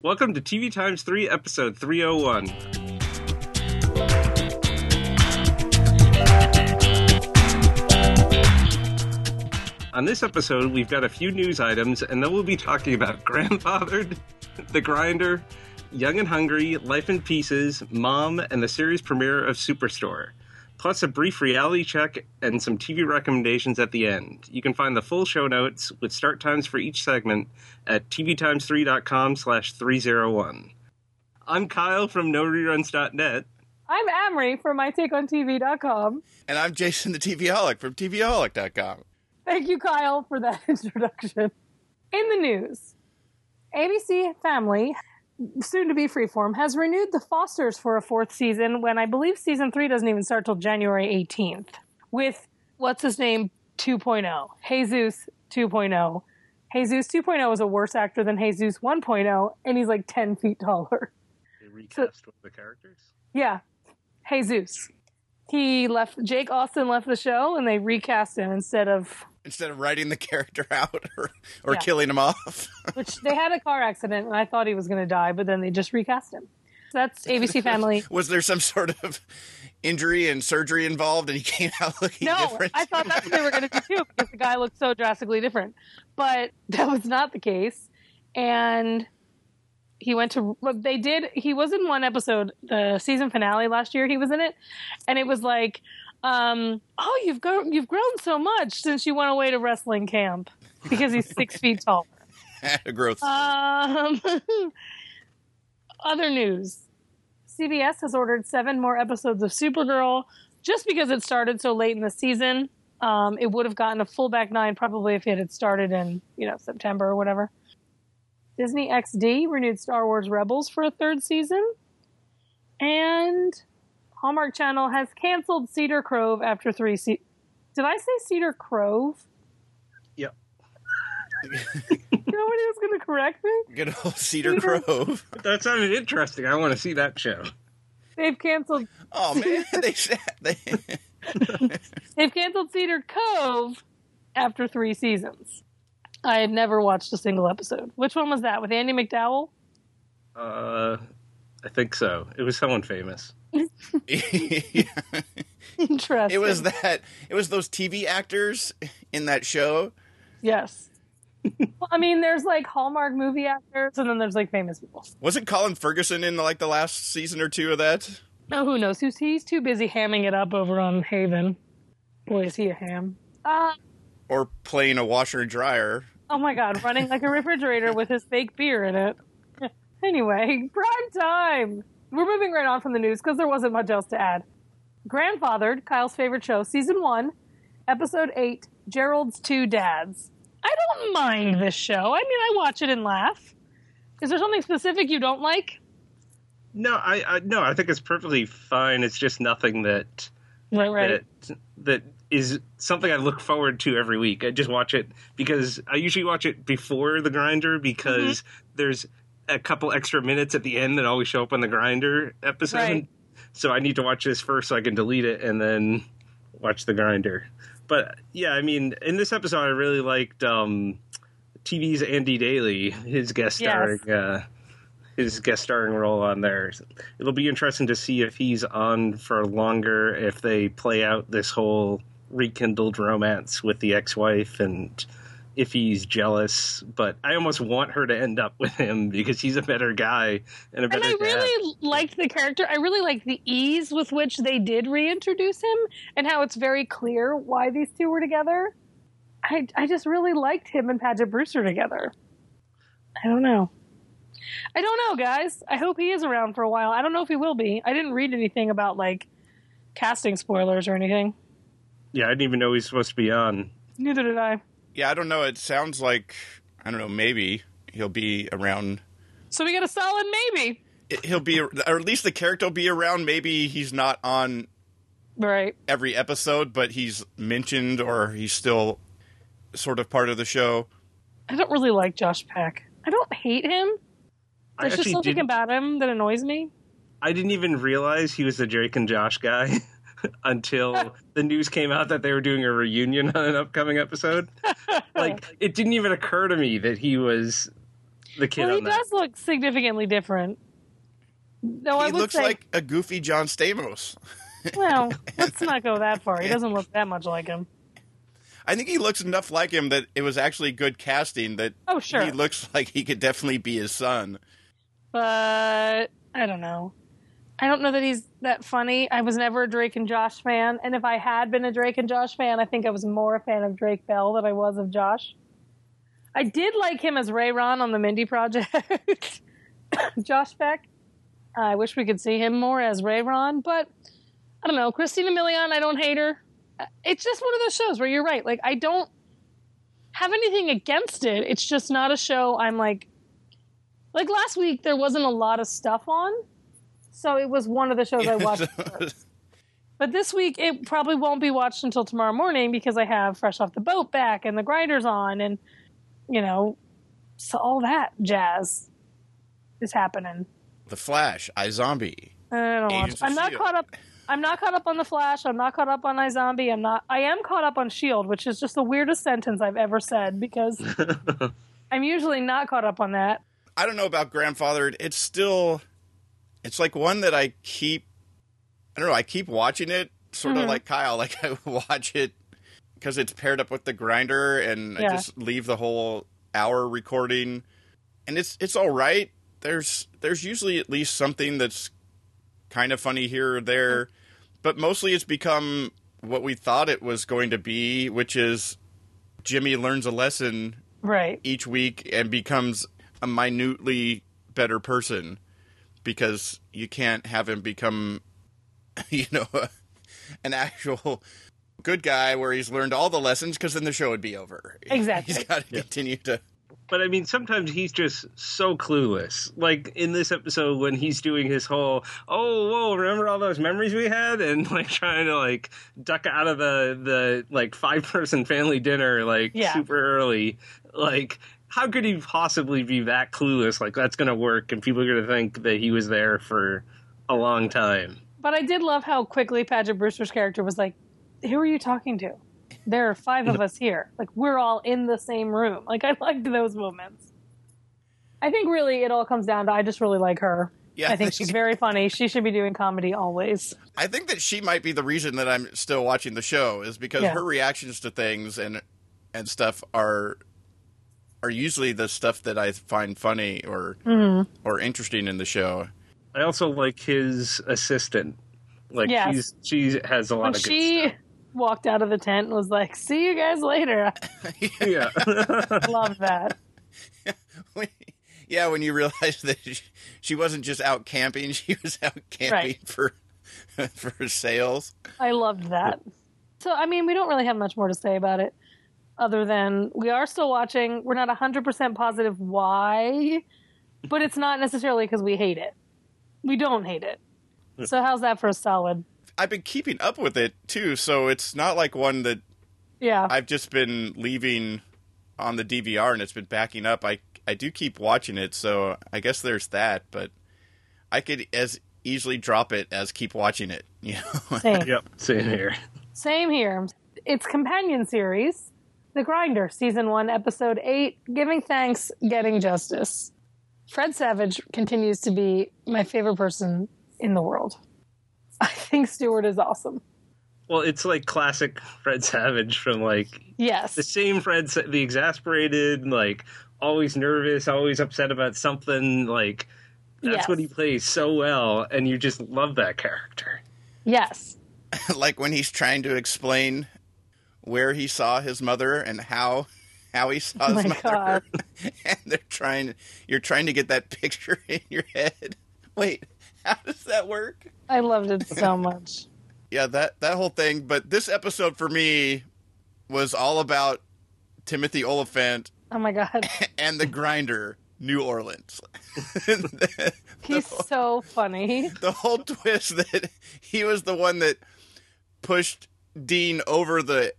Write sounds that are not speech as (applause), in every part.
Welcome to TV Times 3, episode 301. On this episode, we've got a few news items, and then we'll be talking about (laughs) Grandfathered, The Grinder, Young and Hungry, Life in Pieces, Mom, and the series premiere of Superstore. Plus, a brief reality check and some TV recommendations at the end. You can find the full show notes with start times for each segment at tvtimes3.com slash 301. I'm Kyle from NoReruns.net. I'm Amrie from MyTakeOnTV.com. And I'm Jason the TVaholic from TVaholic.com. Thank you, Kyle, for that (laughs) introduction. In the news, ABC Family, soon to be Freeform, has renewed The Fosters for a fourth season when I believe season three doesn't even start till January 18th with what's his name 2.0, Jesus 2.0. Jesus 2.0 is a worse actor than Jesus 1.0, and he's like 10 feet taller. They recast of the characters? Yeah, Jesus. He left, Jake Austin left the show, and they recast him instead of Instead of writing the character (laughs) out or, or Yeah. killing him off. (laughs) which they had a car accident and I thought he was going to die, but then they just recast him. So that's ABC (laughs) Family. Was there some sort of injury and surgery involved and he came out looking No, different? I thought that's what they were going to do too because the guy looked so drastically different, but that was not the case. And he went to. They did. He was in one episode, the season finale last year. He was in it, and it was like, um, "Oh, you've grown, you've grown so much since you went away to wrestling camp because he's six (laughs) feet tall." growth. Um, (laughs) other news CBS has ordered seven more episodes of Supergirl just because it started so late in the season. Um, it would have gotten a full back nine probably if it had started in, you know, September or whatever. Disney XD renewed Star Wars Rebels for a third season. And Hallmark Channel has canceled Cedar Grove after three se- Did I say Cedar Grove? Yep. (laughs) Nobody was going to correct me. Good old Cedar Cedar- Grove. (laughs) That sounded interesting. I want to see that show. They've canceled Oh (laughs) man, they said they They've canceled Cedar Cove after three seasons. I had never watched a single episode. Which one was that? With Andie MacDowell? Uh, I think so. It was someone famous. (laughs) (laughs) Interesting. It was that it was those TV actors in that show. Yes. well, I mean, there's like Hallmark movie actors, and then there's like famous people. Wasn't Colin Ferguson in like the last season or two of that? Oh, who knows? Who's he's too busy hamming it up over on Haven. Boy, is he a ham. Uh, Or playing a washer and dryer. oh my god, running like a refrigerator with his fake beer in it. (laughs) anyway, (laughs) prime time. We're moving right on from the news because there wasn't much else to add. Grandfathered, Kyle's favorite show, season one, episode eight, Gerald's Two Dads. I don't mind this show. I mean, I watch it and laugh. Is there something specific you don't like? No, I, I no, I think it's perfectly fine. It's just nothing that Right, right. that that is something I look forward to every week. I just watch it because I usually watch it before the grinder because there's a couple extra minutes at the end that always show up on the grinder episode. Right. So I need to watch this first so I can delete it and then watch the grinder. But yeah, I mean, in this episode, I really liked um, TV's Andy Daly, his guest Yes. starring. Uh, his guest starring role on there. It'll be interesting to see if he's on for longer, if they play out this whole rekindled romance with the ex-wife, and if he's jealous. But I almost want her to end up with him because he's a better guy and a And better I dad. really liked the character. I really liked the ease with which they did reintroduce him and how it's very clear why these two were together. I, I just really liked him and Paget Brewster together. I don't know. I don't know, guys. I hope he is around for a while. I don't know if he will be. I didn't read anything about like casting spoilers or anything. Yeah, I didn't even know he's supposed to be on. Neither did I. Yeah, I don't know. It sounds like I don't know. Maybe he'll be around. So we got a solid maybe. He'll be, or at least the character will be around. Maybe he's not on Right. every episode, but he's mentioned or he's still sort of part of the show. I don't really like Josh Peck. I don't hate him. There's just something didn't, about him that annoys me. I didn't even realize he was the Drake and Josh guy (laughs) (laughs) until the news came out that they were doing a reunion on an upcoming episode. (laughs) like, it didn't even occur to me that he was the kid well, he on that. does look significantly different. Though I he would looks say, like a goofy John Stamos. (laughs) well, let's not go that far. He doesn't look that much like him. I think he looks enough like him that it was actually good casting. That Oh, sure. he looks like he could definitely be his son. but I don't know. I don't know that he's that funny. I was never a Drake and Josh fan, and if I had been a Drake and Josh fan, I think I was more a fan of Drake Bell than I was of Josh. I did like him as Ray Ron on the Mindy Project. (laughs) Josh Peck. I wish we could see him more as Ray Ron, but I don't know. Christina Milian, I don't hate her. It's just one of those shows where you're right. Like I don't have anything against it. It's just not a show I'm like like last week there wasn't a lot of stuff on. So it was one of the shows I watched first. But this week it probably won't be watched until tomorrow morning because I have Fresh Off the Boat back and the grinders on and you know so all that jazz is happening. the Flash, iZombie. I don't. Agents of I'm not S.H.I.E.L.D.. caught up. I'm not caught up on the Flash. I'm not caught up on iZombie. I'm not. I am caught up on Shield, which is just the weirdest sentence I've ever said because (laughs) I'm usually not caught up on that. I don't know about grandfathered. It's still, it's like one that I keep. I don't know. I keep watching it, sort Mm-hmm. of like Kyle. (laughs) Like I watch it because it's paired up with the grinder, and I just leave the whole hour recording, and it's it's all right. There's there's usually at least something that's kind of funny here or there, but mostly it's become what we thought it was going to be, which is Jimmy learns a lesson Right. each week and becomes a minutely better person because you can't have him become (laughs) you know (laughs) an actual good guy where he's learned all the lessons because then the show would be over (laughs) Exactly. he's got to continue to But I mean, sometimes he's just so clueless. Like in this episode when he's doing his whole, oh, whoa, remember all those memories we had, and like trying to like duck out of the the like five person family dinner like Yeah. super early. Like, how could he possibly be that clueless? Like that's gonna work, and people are gonna think that he was there for a long time. But I did love how quickly Paget Brewster's character was like, "Who are you talking to? There are five of (laughs) us here. Like we're all in the same room." Like I liked those moments. I think really it all comes down to I just really like her. Yeah, I think she's very funny. She should be doing comedy always. I think that she might be the reason that I'm still watching the show is because Yeah. her reactions to things and and stuff are are usually the stuff that I find funny or Mm-hmm. or interesting in the show. I also like his assistant. Like Yes. she's she has a lot When of good she walked out of the tent and was like, "See you guys later," stuff. (laughs) Yeah. (laughs) love that. (laughs) Yeah, when you realize that she, she wasn't just out camping, she was out camping Right. for for sales. I loved that. So, I mean, we don't really have much more to say about it other than we are still watching. We're not 100% positive why, but it's not necessarily because we hate it. We don't hate it. Hmm. So, how's that for a solid? I've been keeping up with it too, so it's not like one that Yeah. I've just been leaving on the DVR and it's been backing up. I I do keep watching it, so I guess there's that, but I could as easily drop it as keep watching it, (laughs) you know. Same. yep. Same here. Same here. It's companion series, The Grinder, season one, episode eight, Giving Thanks, Getting Justice. Fred Savage continues to be my favorite person in the world. (laughs) I think Stewart is awesome. Well, it's like classic Fred Savage from like Yes. the same Fred, the exasperated, like always nervous, always upset about something. Like that's Yes. what he plays so well, and you just love that character. Yes. (laughs) like when he's trying to explain where he saw his mother and how how he saw Oh his mother, (laughs) and they're trying you're trying to get that picture (laughs) in your head. Wait, how does that work? I loved it so much. (laughs) Yeah, that that whole thing. But this episode for me was all about Timothy Olyphant Oh my God. and the Grinder, New Orleans. He's so funny. the whole twist that he was the one that pushed Dean over the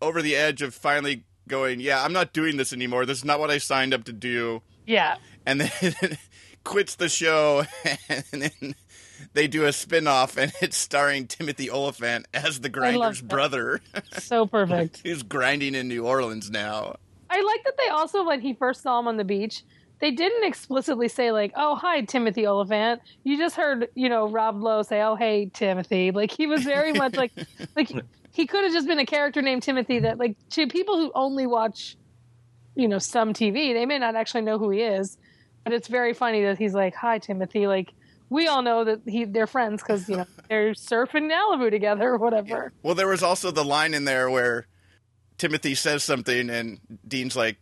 over the edge of finally going, yeah, I'm not doing this anymore. This is not what I signed up to do. Yeah. And then (laughs) quits the show (laughs) and then they do a spin-off and it's starring Timothy Olyphant as the Grinder's brother (laughs) So perfect. He's grinding in New Orleans now. I like that they also, when he first saw him on the beach, they didn't explicitly say like, "Oh, hi, Timothy Olyphant." You just heard, you know, Rob Lowe say, "Oh, hey, Timothy." Like he was very much like, like he could have just been a character named Timothy. That like to people who only watch, you know, some TV, they may not actually know who he is. But it's very funny that he's like, "Hi, Timothy." Like we all know that he they're friends because you know they're surfing Malibu together or whatever. Well, there was also the line in there where Timothy says something and Dean's like,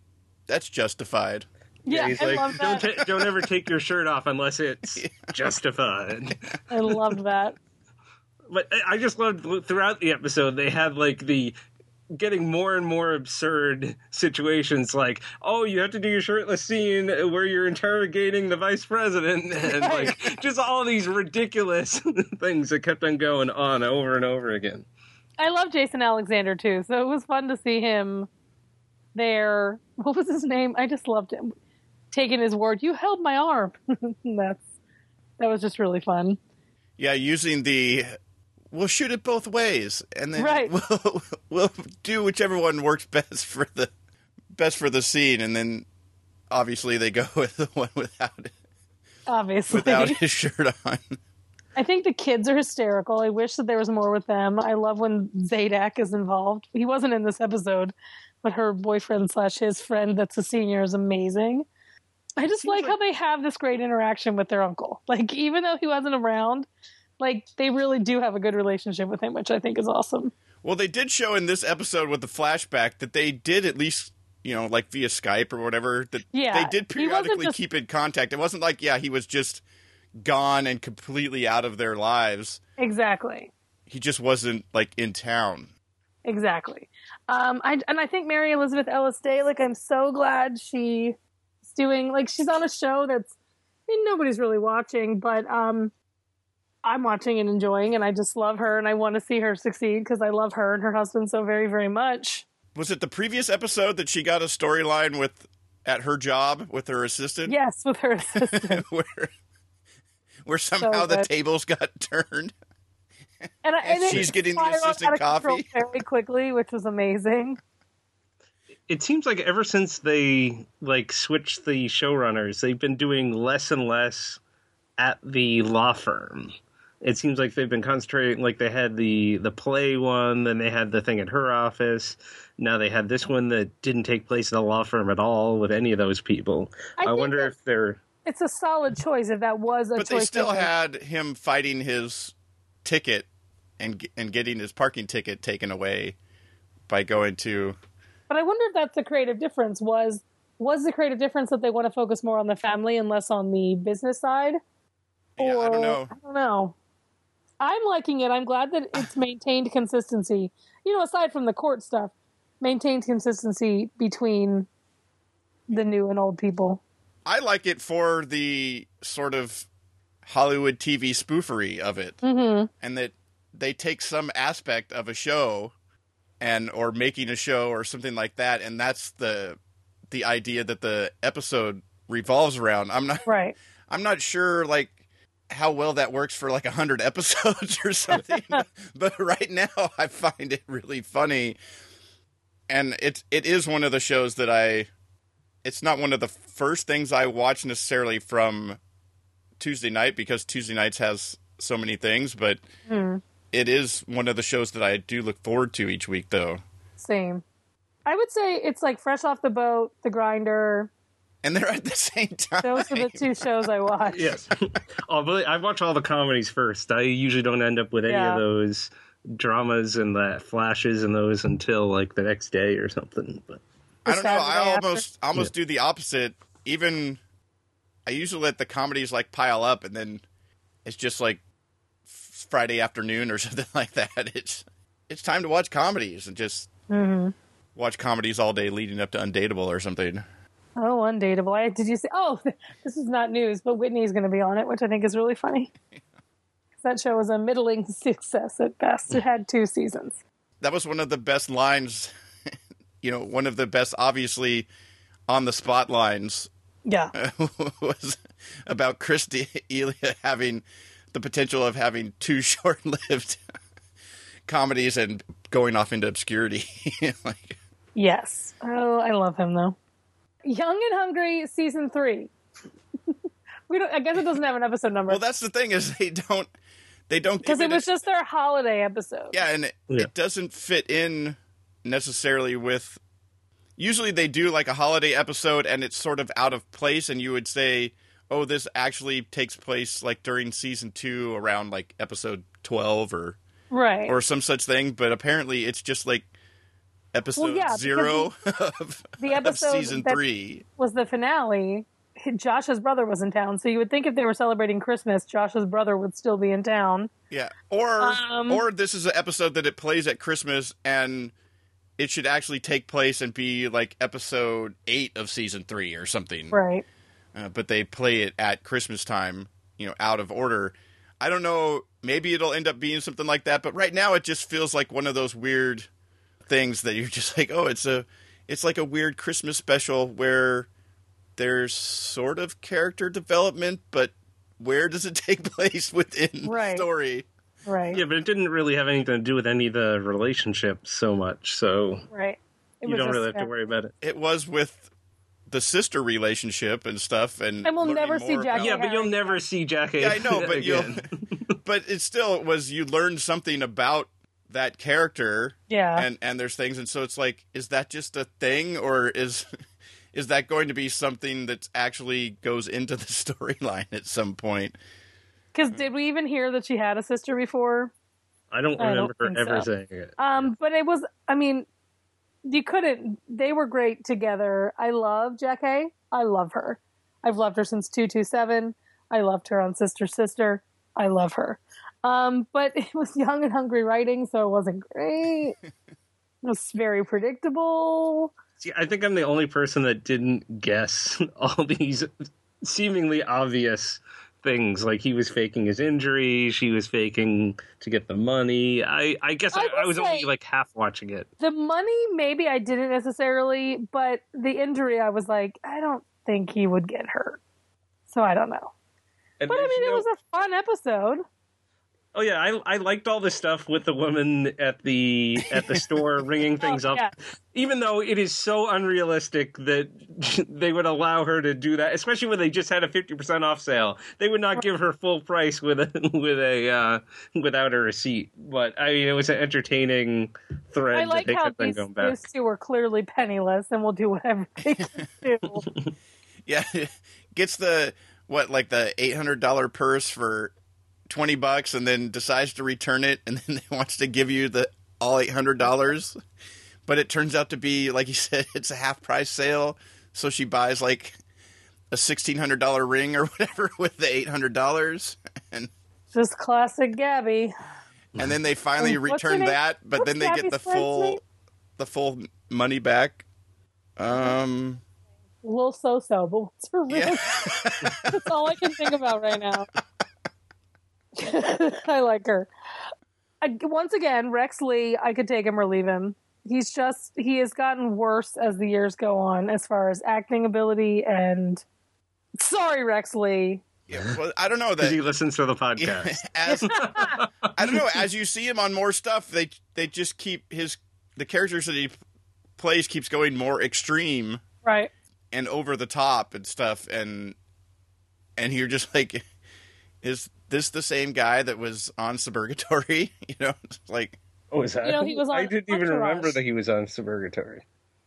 "That's justified." Yeah, he's I like, love don't that. ta- don't ever take your shirt off unless it's (laughs) justified. I love that. But I- I just loved throughout the episode they had like the getting more and more absurd situations like oh you have to do your shirtless scene where you're interrogating the vice president (laughs) and like just all these ridiculous (laughs) things that kept on going on over and over again I love Jason Alexander too, so it was fun to see him there. What was his name? I just loved him taking his word. You held my arm. (laughs) That's that was just really fun. Yeah, using the we'll shoot it both ways, and then Right. we'll (laughs) we'll do whichever one works best for the best for the scene, and then obviously they go (laughs) with the one without Obviously, without his shirt on. I think the kids are hysterical. I wish that there was more with them. I love when Zadak is involved. He wasn't in this episode, but her boyfriend slash his friend that's a senior is amazing. I just like, how they have this great interaction with their uncle. Like even though he wasn't around, like they really do have a good relationship with him, which I think is awesome. Well, they did show in this episode with the flashback that they did at least, you know, like via Skype or whatever, that Yeah, they did periodically just- keep in contact. It wasn't like, yeah, he was just gone and completely out of their lives. Exactly. He just wasn't like in town. Exactly. Um, I, and I think Mary Elizabeth Ellis Day, like, I'm so glad she's doing, like, she's on a show that's, I mean, nobody's really watching, but um, I'm watching and enjoying, and I just love her, and I want to see her succeed because I love her and her husband so very, very much. Was it the previous episode that she got a storyline with at her job with her assistant? Yes, with her assistant. (laughs) where where somehow the tables got (laughs) turned. And, I, and it She's getting the spiraled assistant out control coffee. very quickly, which was amazing. it seems like ever since they like switched the showrunners they've been doing less and less at the law firm it seems like they've been concentrating like they had the the play one then they had the thing at her office now they had this one that didn't take place at a law firm at all with any of those people I i, wonder if they're It's a solid choice if that was a But choice. they still that- had him fighting his ticket and and getting his parking ticket taken away by going to But I wonder if that's the creative difference. Was was the creative difference that they want to focus more on the family and less on the business side? Yeah, I don't know. I don't know. I'm liking it. I'm glad that it's (laughs) maintained consistency. You know, aside from the court stuff, maintained consistency between the new and old people. I like it for the sort of Hollywood TV spoofery of it, Mm-hmm. and that they take some aspect of a show and or making a show or something like that, and that's the the idea that the episode revolves around. I'm not Right. (laughs) I'm not sure like how well that works for like a hundred (laughs) episodes or something, (laughs) but, right now I find it really funny, and it it is one of the shows that I. It's not one of the first things I watch necessarily from Tuesday night because Tuesday nights has so many things, but Hmm. it is one of the shows that I do look forward to each week, though. Same. I would say it's like fresh off the boat, the grinder. And they're at the same time. Those are the two shows I watch. yes (laughs) oh, but i watch all the comedies first i usually don't end up with any Yeah. of those dramas and the flashes and those until like the next day or something but I don't know. I Saturday after? almost almost do the opposite. Even I usually let the comedies like pile up, and then it's just like Friday afternoon or (laughs) something like that. It's it's time to watch comedies and just Mm-hmm. watch comedies all day leading up to Undateable or something. Oh, undateable. I, did you say? Oh, (laughs) this is not news, but Whitney's going to be on it, which I think is really funny. (laughs) That show was a middling (laughs) success at best. It had two seasons. That was one of the best lines. you know, one of the best, obviously, on the spot lines Yeah. was about Chris D'Elia having the potential of having two short-lived comedies and going off into obscurity. like, Yes. Oh, I love him though. Young and Hungry season three. (laughs) we don't. I guess it doesn't have an episode number Well, that's the thing is they don't they don't because give it was a- just their holiday episode. yeah, and it, Yeah. it doesn't fit in necessarily with. Usually they do like a holiday episode and it's sort of out of place, and you would say, "Oh, this actually takes place like during season two, around like episode twelve or Right. or some such thing." But apparently, it's just like episode yeah, because zero (laughs) of, the of episode season that- three. was the finale. Josh's brother was in town, so you would think if they were celebrating Christmas, Josh's brother would still be in town. Yeah, or Um, or this is an episode that it plays at Christmas, and it should actually take place and be like episode eight of season three or something. Right. Uh, but they play it at Christmas time, you know, out of order. I don't know. Maybe it'll end up being something like that, but right now it just feels like one of those weird things that you're (laughs) just like, oh, it's a, it's like a weird Christmas special where there's sort of character development, but where does it (laughs) take place within Right. the story? Right. Yeah, but it didn't really have anything to do with any of the relationships so much, so Right. It you don't just- really have to worry about it. It was with the sister relationship and stuff, and And we'll never see more Jackie Yeah, but you'll never see Jackie. Yeah, I know, but you'll, (laughs) but it still was you learned something about that character, Yeah. and and there's things, and so it's like, is that just a thing, or is (laughs) is that going to be something that actually goes into the (laughs) storyline at some point? Because did we even hear that she had a sister before? I don't I don't remember her ever so. saying it. Um, but it was. I mean, you couldn't. They were great together. I love Jackie. I love her. I've loved her since two two seven. I loved her on Sister Sister. I love her. Um, but (laughs) it was young and hungry writing, so it wasn't great. (laughs) it was very predictable. See, I think I'm the only person that didn't guess (laughs) all these seemingly obvious things. Like he was faking his injury, she was faking to get the money. I, I guess I I, I was only like half watching it. The money, maybe I didn't necessarily, but the injury, I was like, I don't think he would get hurt. So I don't know. And But I mean, it no- was a fun episode. Oh yeah, I I liked all the stuff with the woman at the at the store (laughs) ringing things Oh, up. yeah. Even though it is so unrealistic that (laughs) they would allow her to do that, especially when they just had a fifty percent off sale, they would not give her full price with a (laughs) with a uh, without a receipt. But I mean, it was an entertaining thread I like how these, going back. these two are clearly penniless and will do whatever they can do. Yeah, gets the what like the eight hundred dollar purse for twenty bucks, and then decides to return it, and (laughs) then wants to give you the all eight hundred dollars. But it turns out to be like you (laughs) said, it's a half price sale, so she buys like a sixteen hundred dollar ring or (laughs) whatever with the eight hundred dollars, and Just classic Gabi. and then they finally return that, but What's then they get the full name? the full money back. Um, A little so so, but what's her real yeah. That's all I can think about right now. (laughs) I like her. I, once again, Rex Lee, I could take him or leave him. He's just, he has gotten worse as the years go on as far as acting ability and. Sorry, Rex Lee. yeah, well, I don't know that he listens to the podcast. (laughs) as I don't know, as you see him on more stuff, they they just keep his the characters that he plays keeps going more extreme Right. and over the top and stuff, and and you're just like, (laughs) is this the same guy that was on Suburgatory? (laughs) You know, like Oh, is that? You know, he was I didn't even remember that he was on Suburgatory.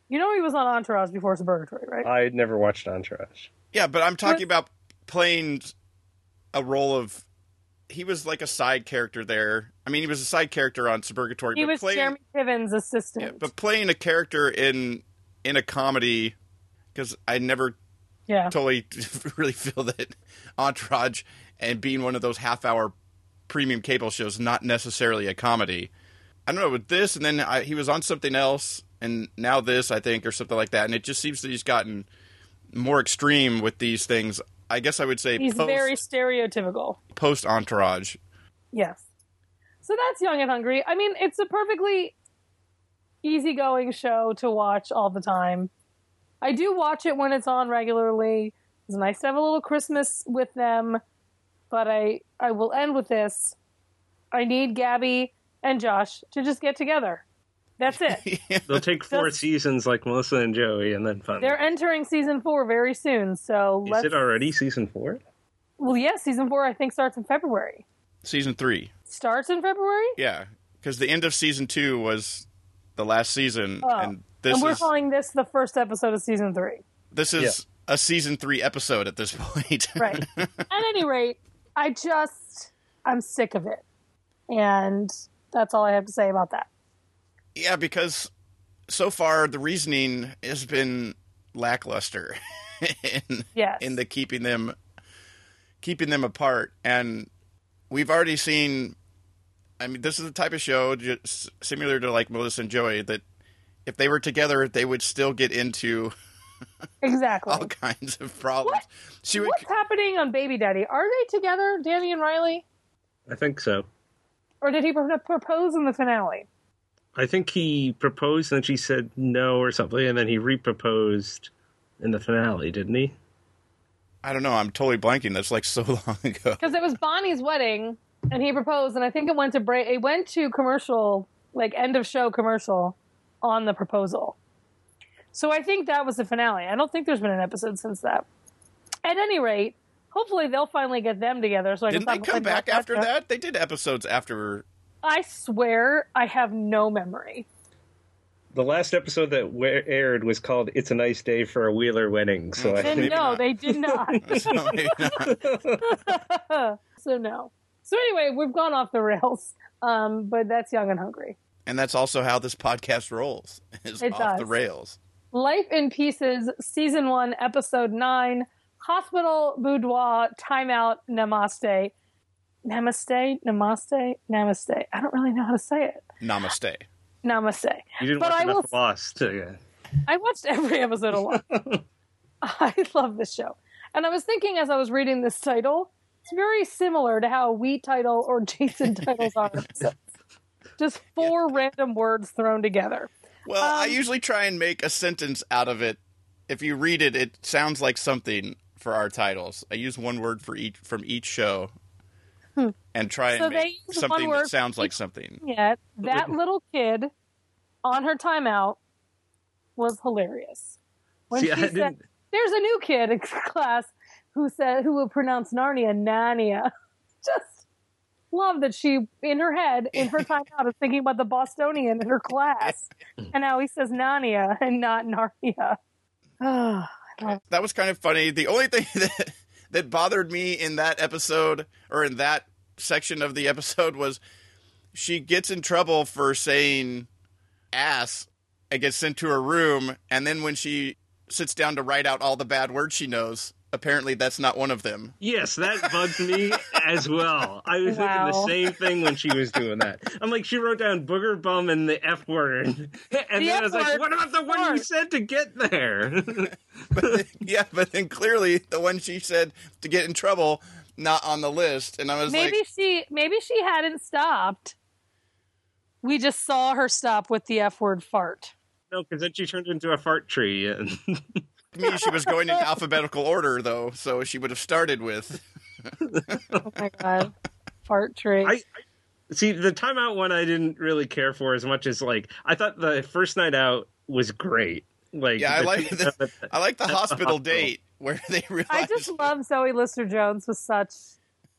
You know he was on Entourage before Suburgatory, right? I had never watched Entourage. yeah, but I'm talking But- about playing a role of. He was like a side character there. I mean, he was a side character on Suburgatory. he but was playing, Jeremy Piven's assistant. Yeah, but playing a character in in a comedy because I never yeah. totally (laughs) really feel that Entourage and being one of those half hour premium cable shows not necessarily a comedy. I don't know with this, and then I, he was on something else, and now this I think or something like that, and it just seems that he's gotten more extreme with these things. I guess I would say He's post very stereotypical. post Entourage. Yes. So that's Young and Hungry. I mean, it's a perfectly easygoing show to watch all the time. I do watch it when it's on regularly. It's nice to have a little Christmas with them. But I I will end with this. I need Gabi and Josh to just get together. That's it. (laughs) (laughs) They'll take four Just- seasons like Melissa and Joey, and then fun. They're entering season four very soon. So Is let's. it already season four? Well, yeah, season four I think starts in February. Season three. Starts in February. Yeah, because the end of season two was the last season, Oh. and this and we're is calling this the first episode of season three. this is a season three episode at this (laughs) point. Right. At any rate, I just I'm sick of it, and that's all I have to say about that. yeah, because so far the reasoning has been lackluster (laughs) in Yes. in the keeping them keeping them apart, and we've already seen. I mean, this is the type of show just similar to like Melissa and Joey that if they were together, they would still get into (laughs) Exactly. all kinds of problems. She would What's happening on Baby Daddy? Are they together, Danny and Riley, I think so. or did he propose in the finale? I think he proposed and she said no or something, and then he reproposed in the finale, didn't he? I don't know. I'm totally blanking. That's like so (laughs) long ago. Because it was Bonnie's wedding, and he proposed, and I think it went to break. It went to commercial, like end of show commercial, on the proposal. So I think that was the finale. I don't think there's been an episode since that. At any rate, hopefully they'll finally get them together. So I Didn't can they come back after show. that? They did episodes after. I swear I have no memory. The last episode that aired was called "It's a Nice Day for a Wheeler Wedding," so I And Maybe think no, not. they did not. (laughs) So not. (laughs) so no. So anyway, we've gone off the rails. Um, but that's Young and Hungry. And that's also how this podcast rolls. (laughs) Is It off the rails. Life in Pieces, Season 1, Episode 9, Hospital Boudoir, Timeout, Namaste. Namaste? Namaste? Namaste. I don't really know how to say it. Namaste. Namaste. you didn't But watch I enough will- Lost. To, I watched every episode a lot. (laughs) I love this show. And I was thinking as I was reading this title, it's very similar to how we title or Jason titles our (laughs) episodes. Just four random words thrown together. Well, I Um, usually try and make a sentence out of it. If you read it, it sounds like something for our titles. I use one word for each from each show, and try and Hmm. So they make something that sounds like something. Yeah, that (laughs) little kid on her timeout was hilarious. When See, she I said, didn't. "There's a new kid in (laughs) class who said who will pronounce Narnia Narnia," (laughs) just love that she in her head in her (laughs) timeout is thinking about the Bostonian in her class (laughs) and how he says Narnia and not Narnia. (sighs) That was kind of funny. The only thing (laughs) that that bothered me in that episode or in that section of the episode was she gets in trouble for saying ass and gets sent to her room and then when she sits down to write out all the bad words she knows apparently that's not one of them Yes, that bugged me (laughs) as well. I was Wow. thinking the same thing when she was doing that. I'm like, she wrote down booger bum and the F word. (laughs) And then I was F like, what about the one you said to get there? (laughs) but yeah but then clearly the one she said to get in trouble not on the list and i was maybe like she maybe she hadn't stopped. We just saw her stop with the F word fart. no, because then she turned into a fart tree. And to me she was going in (laughs) alphabetical order though so she would have started with Oh my god. Fart tree. I, see, the timeout one I didn't really care for as much as like I thought the first night out was great. Like, Yeah, I like two- the, I like the At the hospital hospital. date where they realized I just love Zoe Lister Jones with such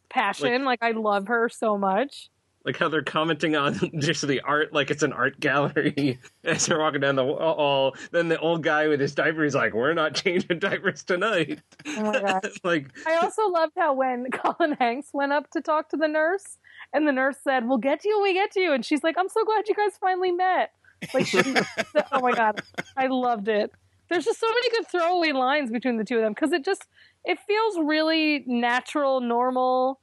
passion. Like, I love her so much. Like how they're commenting on (laughs) just the art like it's an art gallery (laughs) as they're walking down the uh, hall. Then the old guy with his diaper is like, "We're not (laughs) changing diapers tonight." Oh my god. like, I also loved how when Colin Hanks went up to talk to the nurse and the nurse said, We'll get to you we get to you and she's like, I'm so glad you guys finally met. Like she oh my god. I loved it. There's just so many good throwaway lines between the two of them because it just it feels really natural, normal.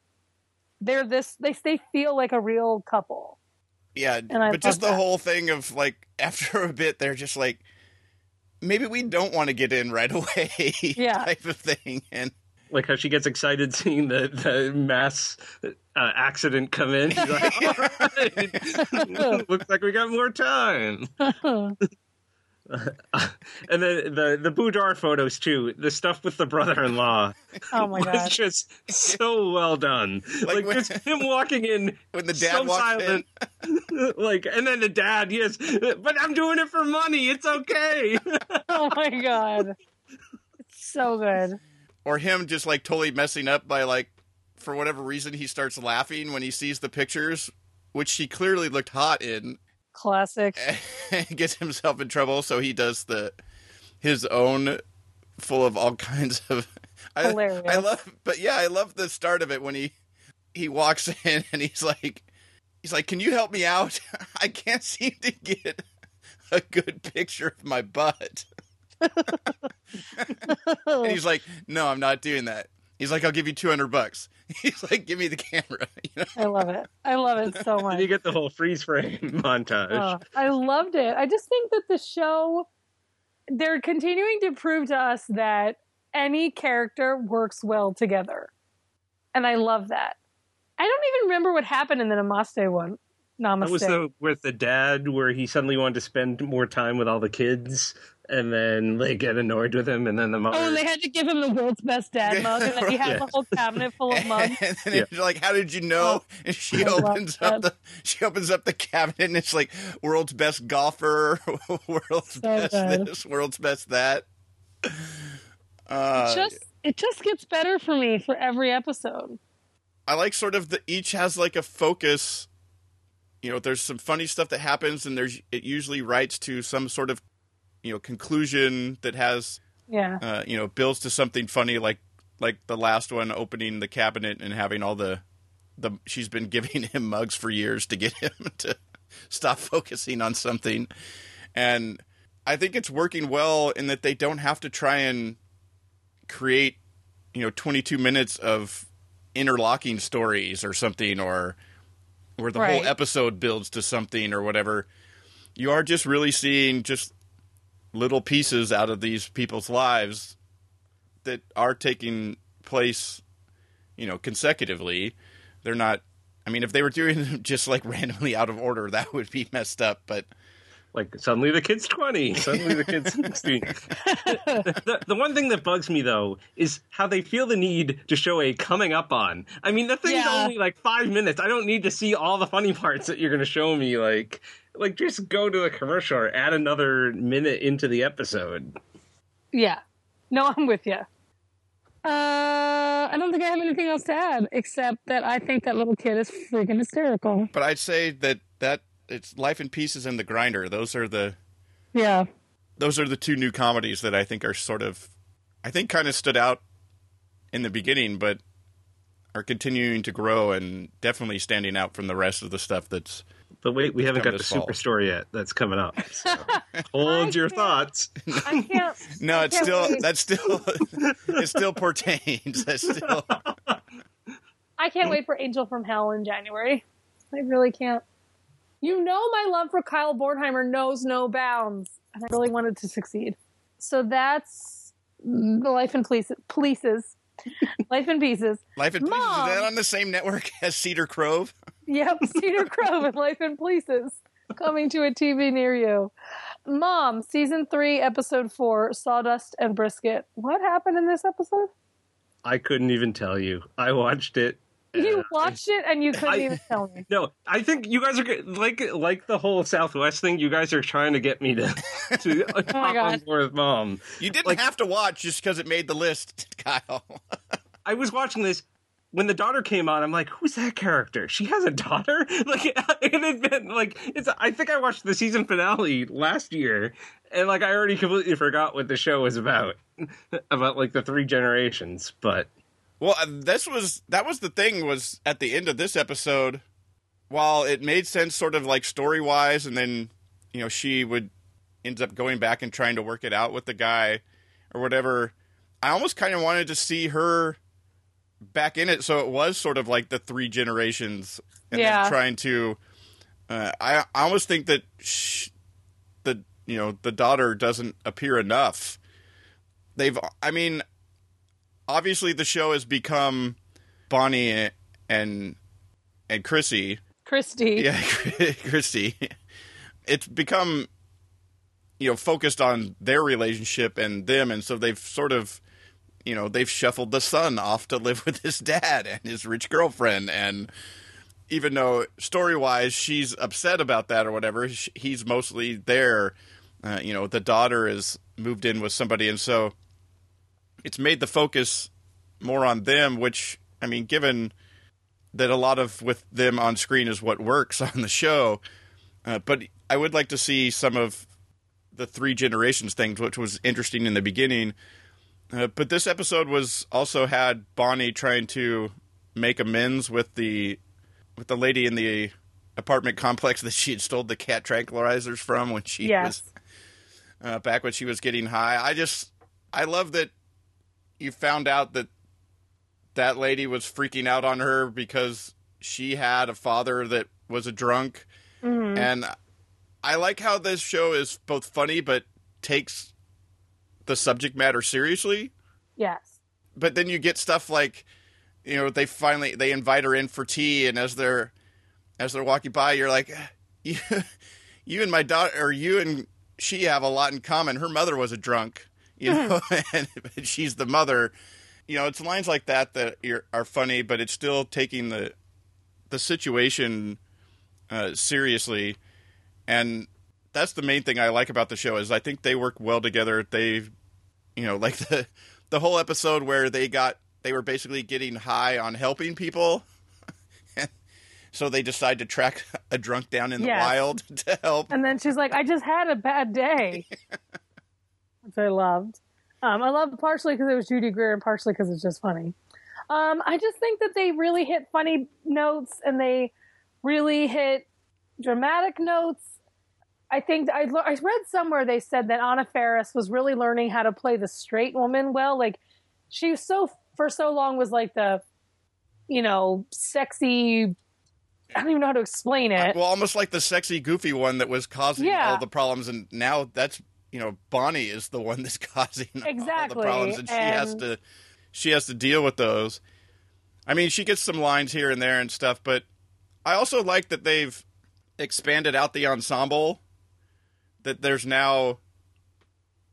They're this they they feel like a real couple. yeah, and I but just the that. whole thing of like (laughs) after a bit they're just like maybe we don't want to get in right away (laughs) Yeah. type of thing and like how she gets excited seeing the, the mass uh, accident come in. She's like, (laughs) "All right, looks like we got more time." (laughs) and then the the boudoir photos too. The stuff with the brother-in-law Oh my (laughs) was god. just so well done. Like Like, when- just him walking in (laughs) When the dad so walks silent. like, and then the dad, yes, but I'm doing it for money. It's okay. Oh my god. It's so good. or him just like totally messing up by like for whatever reason he starts laughing when he sees the pictures which he clearly looked hot in Classic. (laughs) gets himself in trouble so he does the his own full of all (laughs) kinds of I, Hilarious. I love but yeah I love the start of it when he he walks (laughs) in and he's like he's like can you help me out I can't seem to get a good picture of my butt and he's like no I'm not doing that he's like I'll give you 200 bucks (laughs) he's like give me the camera (laughs) you know I love it. I love it so much. (laughs) and you get the whole freeze frame montage. Oh, I loved it. I just think that the show they're continuing to prove to us that any character works well together. And I love that. I don't even remember what happened in the Namaste one. Namaste. That was the with the dad where he suddenly wanted to spend more time with all the kids, and then they get annoyed with him, and then the mother. Oh, and they had to give him the world's best dad (laughs) mug, and then he has Yeah. a whole cabinet full of mugs. (laughs) and then Yeah. it's like, "How did you know?" And she I opens up the she opens up the cabinet, and it's like world's best golfer, (laughs) world's So best good. this, world's best that. Uh, just it just gets better for me for every episode. I like sort of the each has like a focus. You know, there's some funny stuff that happens, and there's it usually writes to some sort of you know conclusion that has Yeah. uh, you know builds to something funny like like the last one opening the cabinet and having all the the she's been (laughs) giving him mugs for years to get him (laughs) to stop focusing on something and i think it's working well in that they don't have to try and create you know 22 minutes of interlocking stories or something or where the Right. whole episode builds to something or whatever you are just really seeing just little pieces out of these people's lives that are taking place, you know, consecutively. They're not. I mean, if they were doing them just like randomly out of order, that would be messed up. But Like suddenly the kid's twenty, suddenly the kid's sixteen. the, the one thing that bugs me though is how they feel the need to show a coming up on. I mean, the thing's Yeah. only like five minutes. I don't need to see all the funny parts that you're going to show me. Like, like just go to a commercial or add another minute into the episode. Yeah. No, I'm with you. Uh, I don't think I have anything else to add except that I think that little kid is freaking hysterical. but I'd say that that it's Life in Pieces and The Grinder. Those are the Yeah. those are the two new comedies that I think are sort of I think kind of stood out in the beginning, but are continuing to grow and definitely standing out from the rest of the stuff that's But wait, we haven't got the this fall. superstore yet. That's coming up. (laughs) So hold your thoughts. I can't. (laughs) No, it's can't still wait. that's still (laughs) it still pertains. That's still I can't wait for Angel from Hell in January. I really can't. You know, my love for Kyle Bornheimer knows no bounds, and I really wanted to succeed. So that's the Life in Police, Polices, (laughs) Life in Pieces. Life in Pieces. Mom! Is that on the same network (laughs) as Cedar Grove? Yep, (laughs) Cedar Grove and Life in Places coming to a TV near you. Mom, season three, episode four, Sawdust and Brisket. What happened in this episode? I couldn't even tell you. I watched it. You Uh, watched it and you couldn't I- even tell me. (laughs) No, I think you guys are get- like like the whole Southwest thing. You guys are trying to get me to (laughs) to hop on God. board with mom. You didn't Like- have to watch just because it made the list, (laughs) Kyle. I was watching this when the daughter came on. I'm like, who's that character? She has a daughter. Like it had been like it's. I think I watched the season finale last year, and like I already completely forgot what the show was about. about like the three generations, but Well, uh, this was that was the thing was at the end of this episode, while it made sense sort of like story wise, and then you know she would ends up going back and trying to work it out with the guy or whatever. I almost kind of wanted to see her back in it, so it was sort of like the three generations, and Yeah. trying to. Uh, I I almost think that sh- the you know the daughter doesn't appear enough. They've I mean obviously the show has become Bonnie and and Chrissy. Christy. Yeah, (laughs) Christy. It's become you know focused on their relationship and them, and so they've sort of you know they've shuffled the son off to live (laughs) with his dad and his rich girlfriend and even though story wise she's upset about that or whatever he's mostly there uh, you know the daughter is moved in with somebody and so it's made the focus more on them which i mean given that a lot of with them on screen is what works (laughs) on the show uh, but i would like to see some of the three generations things which was interesting in the beginning uh, but this episode was also had Bonnie trying to make amends with the with the lady in the apartment complex (laughs) that she had stole the cat tranquilizers from when she Yes. was uh, back when she was getting high. I just I love that you found out that that lady was freaking out on her because she had a father that was a drunk, Mhm. and I like how this show is both funny but takes the subject matter seriously Yes. but then you get stuff like you know they finally they invite her in for tea and as they're as they're walking by you're like you, (laughs) you and my daughter or you and she have a lot in common her mother was a drunk you know (laughs) (laughs) and she's the mother you know it's lines like that that are, funny but it's still taking the the situation uh, seriously and that's the main thing I like about the show is I think they work well together. They, you know, (laughs) like the the whole episode where they got they were basically getting high on helping people, so they decide to track a drunk down in the wild to help. And then she's like, I just had a bad day. Which I loved. Um, I loved partially because it was Judy Greer and partially because it's just funny. Um, I just think that they really hit funny notes and they really hit dramatic notes. I think I, I read somewhere they said that Anna Faris was really learning how to play the straight woman well. Like she was so for so long was like the, you know, sexy. I don't even know how to explain it. Well, almost like the sexy, goofy one that was causing Yeah. all the problems, and now that's you know Bonnie is the one that's (laughs) causing all the problems, and she has to she has to deal with those. I mean, she gets some lines here and there and stuff, but I also like that they've expanded out the ensemble. That there's now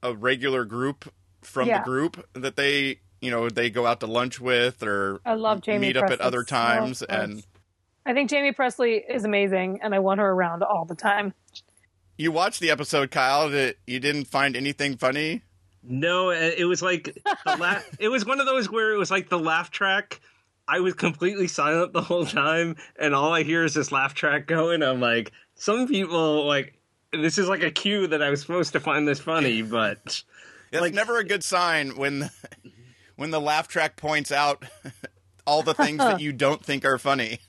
a regular group from Yeah. the group that they you know they go out to lunch with or I love Jamie meet up at other times and. I think Jaime Pressly is amazing, and I want her around all the time. You watched the episode, Kyle. That you didn't find anything funny. No, it was like the la- (laughs) it was one of those where it was like the laugh track. I was completely silent the whole time, and all I hear is this laugh track going. I'm like, some people like this is like a cue that I was supposed to find this funny, (laughs) but it's Like- never a good sign when (laughs) when the laugh track points out all the things that you don't think are funny.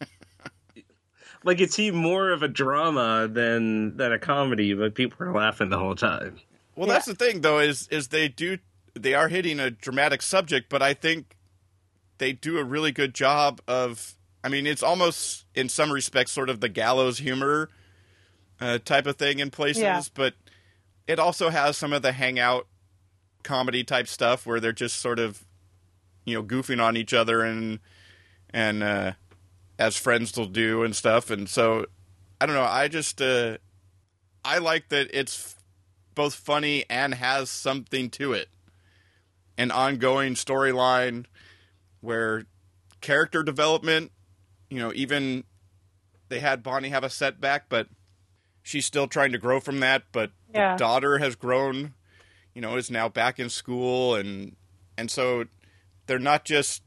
Like it seemed more of a drama than than a comedy. But people were laughing the whole time. Well, that's the thing, though, is is they do they are hitting a dramatic subject, but I think they do a really good job of. I mean, it's almost in some respects sort of the gallows humor uh, type of thing in places, Yeah. but it also has some of the hangout comedy type stuff where they're just sort of you know goofing on each other and and uh, as friends will do and stuff, and so I don't know. I just uh, I like that it's both funny and has something to it. An ongoing storyline where character development, you know, even they had Bonnie have a setback, but she's still trying to grow from that. But Yeah. the daughter has grown, you know, is now back in school, and and so they're not just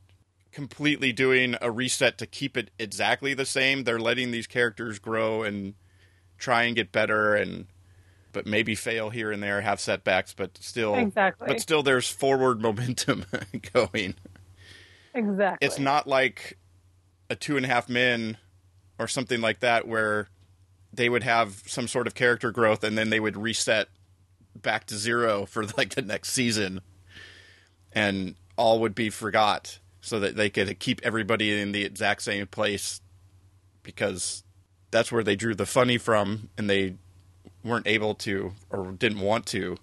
completely doing a reset to keep it exactly the same. They're letting these characters grow and try and get better and but maybe fail here and there, have setbacks, but still Exactly. but still there's forward (laughs) momentum (laughs) going. Exactly. It's not like a two and a half men or something like that where they would have some sort of character growth and then they would reset back to zero for like the next season and all would be forgot so that they could keep everybody in the exact same place because that's where they drew the funny from and they weren't able to or didn't want to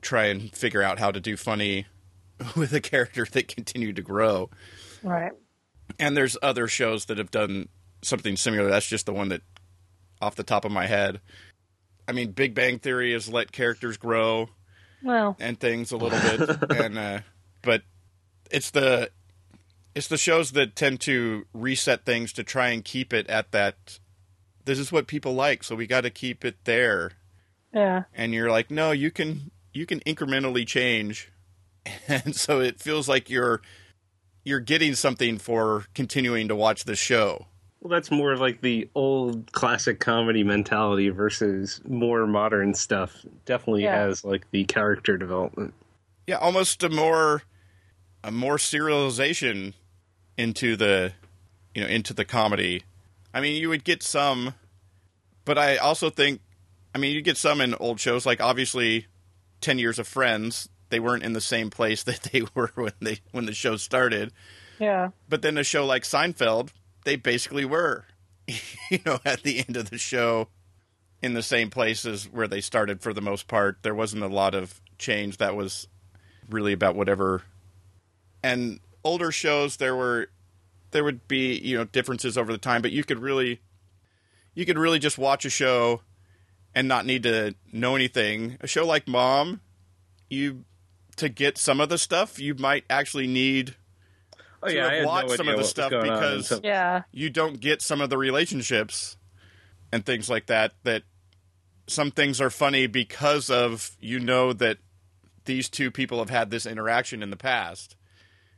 try and figure out how to do funny (laughs) with a character that continued to grow. right. And there's other shows that have done something similar. That's just the one that off the top of my head. I mean, Big Bang Theory has let characters grow Well, and things a little bit, (laughs) and uh, but it's the it's the shows that tend to reset things to try and keep it at that. This is what people like, so we got to keep it there. yeah. And you're like, no, you can you can incrementally change, (laughs) and so it feels like you're you're getting something for continuing to watch the show. Well, that's more like the old classic comedy mentality versus more modern stuff. Definitely Yeah. has like the character development. Yeah, almost a more a more serialization into the you know into the comedy. I mean, you would get some, but I also think, I mean, you get some in old shows like obviously, Ten Years of Friends. They weren't in the same place (laughs) that they were when they when the show started. Yeah. But then a show like Seinfeld, they basically were, (laughs) you know, at the end of the show, in the same places where they started for the most part. There wasn't a lot of change. That was really about whatever. And older shows, there were, there would be you know differences over the time, but you could really, you could really just watch a show, and not need to know anything. A show like Mom, you to get some of the stuff, you might actually need Oh To yeah, have I no some of the stuff because- until- Yeah. you don't get some of the relationships and things like that that some things are funny because of you know that these two people have had this interaction in the past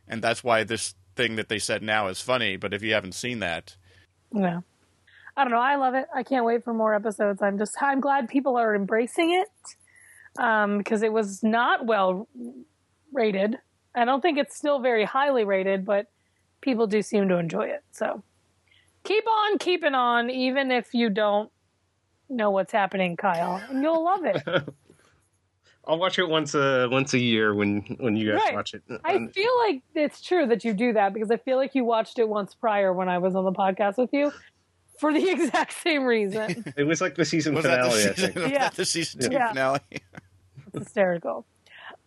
and that's why this thing that they said now is funny but if you haven't seen that Yeah. I don't know. I love it. I can't wait for more episodes. I'm just, I'm glad people are embracing it um, because it was not well rated. I don't think it's still very highly rated, but people do seem to enjoy it. So keep on keeping on, even if you don't know what's happening, Kyle, and you'll love it. (laughs) I'll watch it once a once a year when when you guys Right. watch it. I Um, feel like it's true that you do that because I feel like you watched it once prior when I was on the podcast with you for the (laughs) exact same reason. (laughs) it was like the season was finale. the I season, think. was Yeah. that the season two Yeah. finale (laughs) It's hysterical.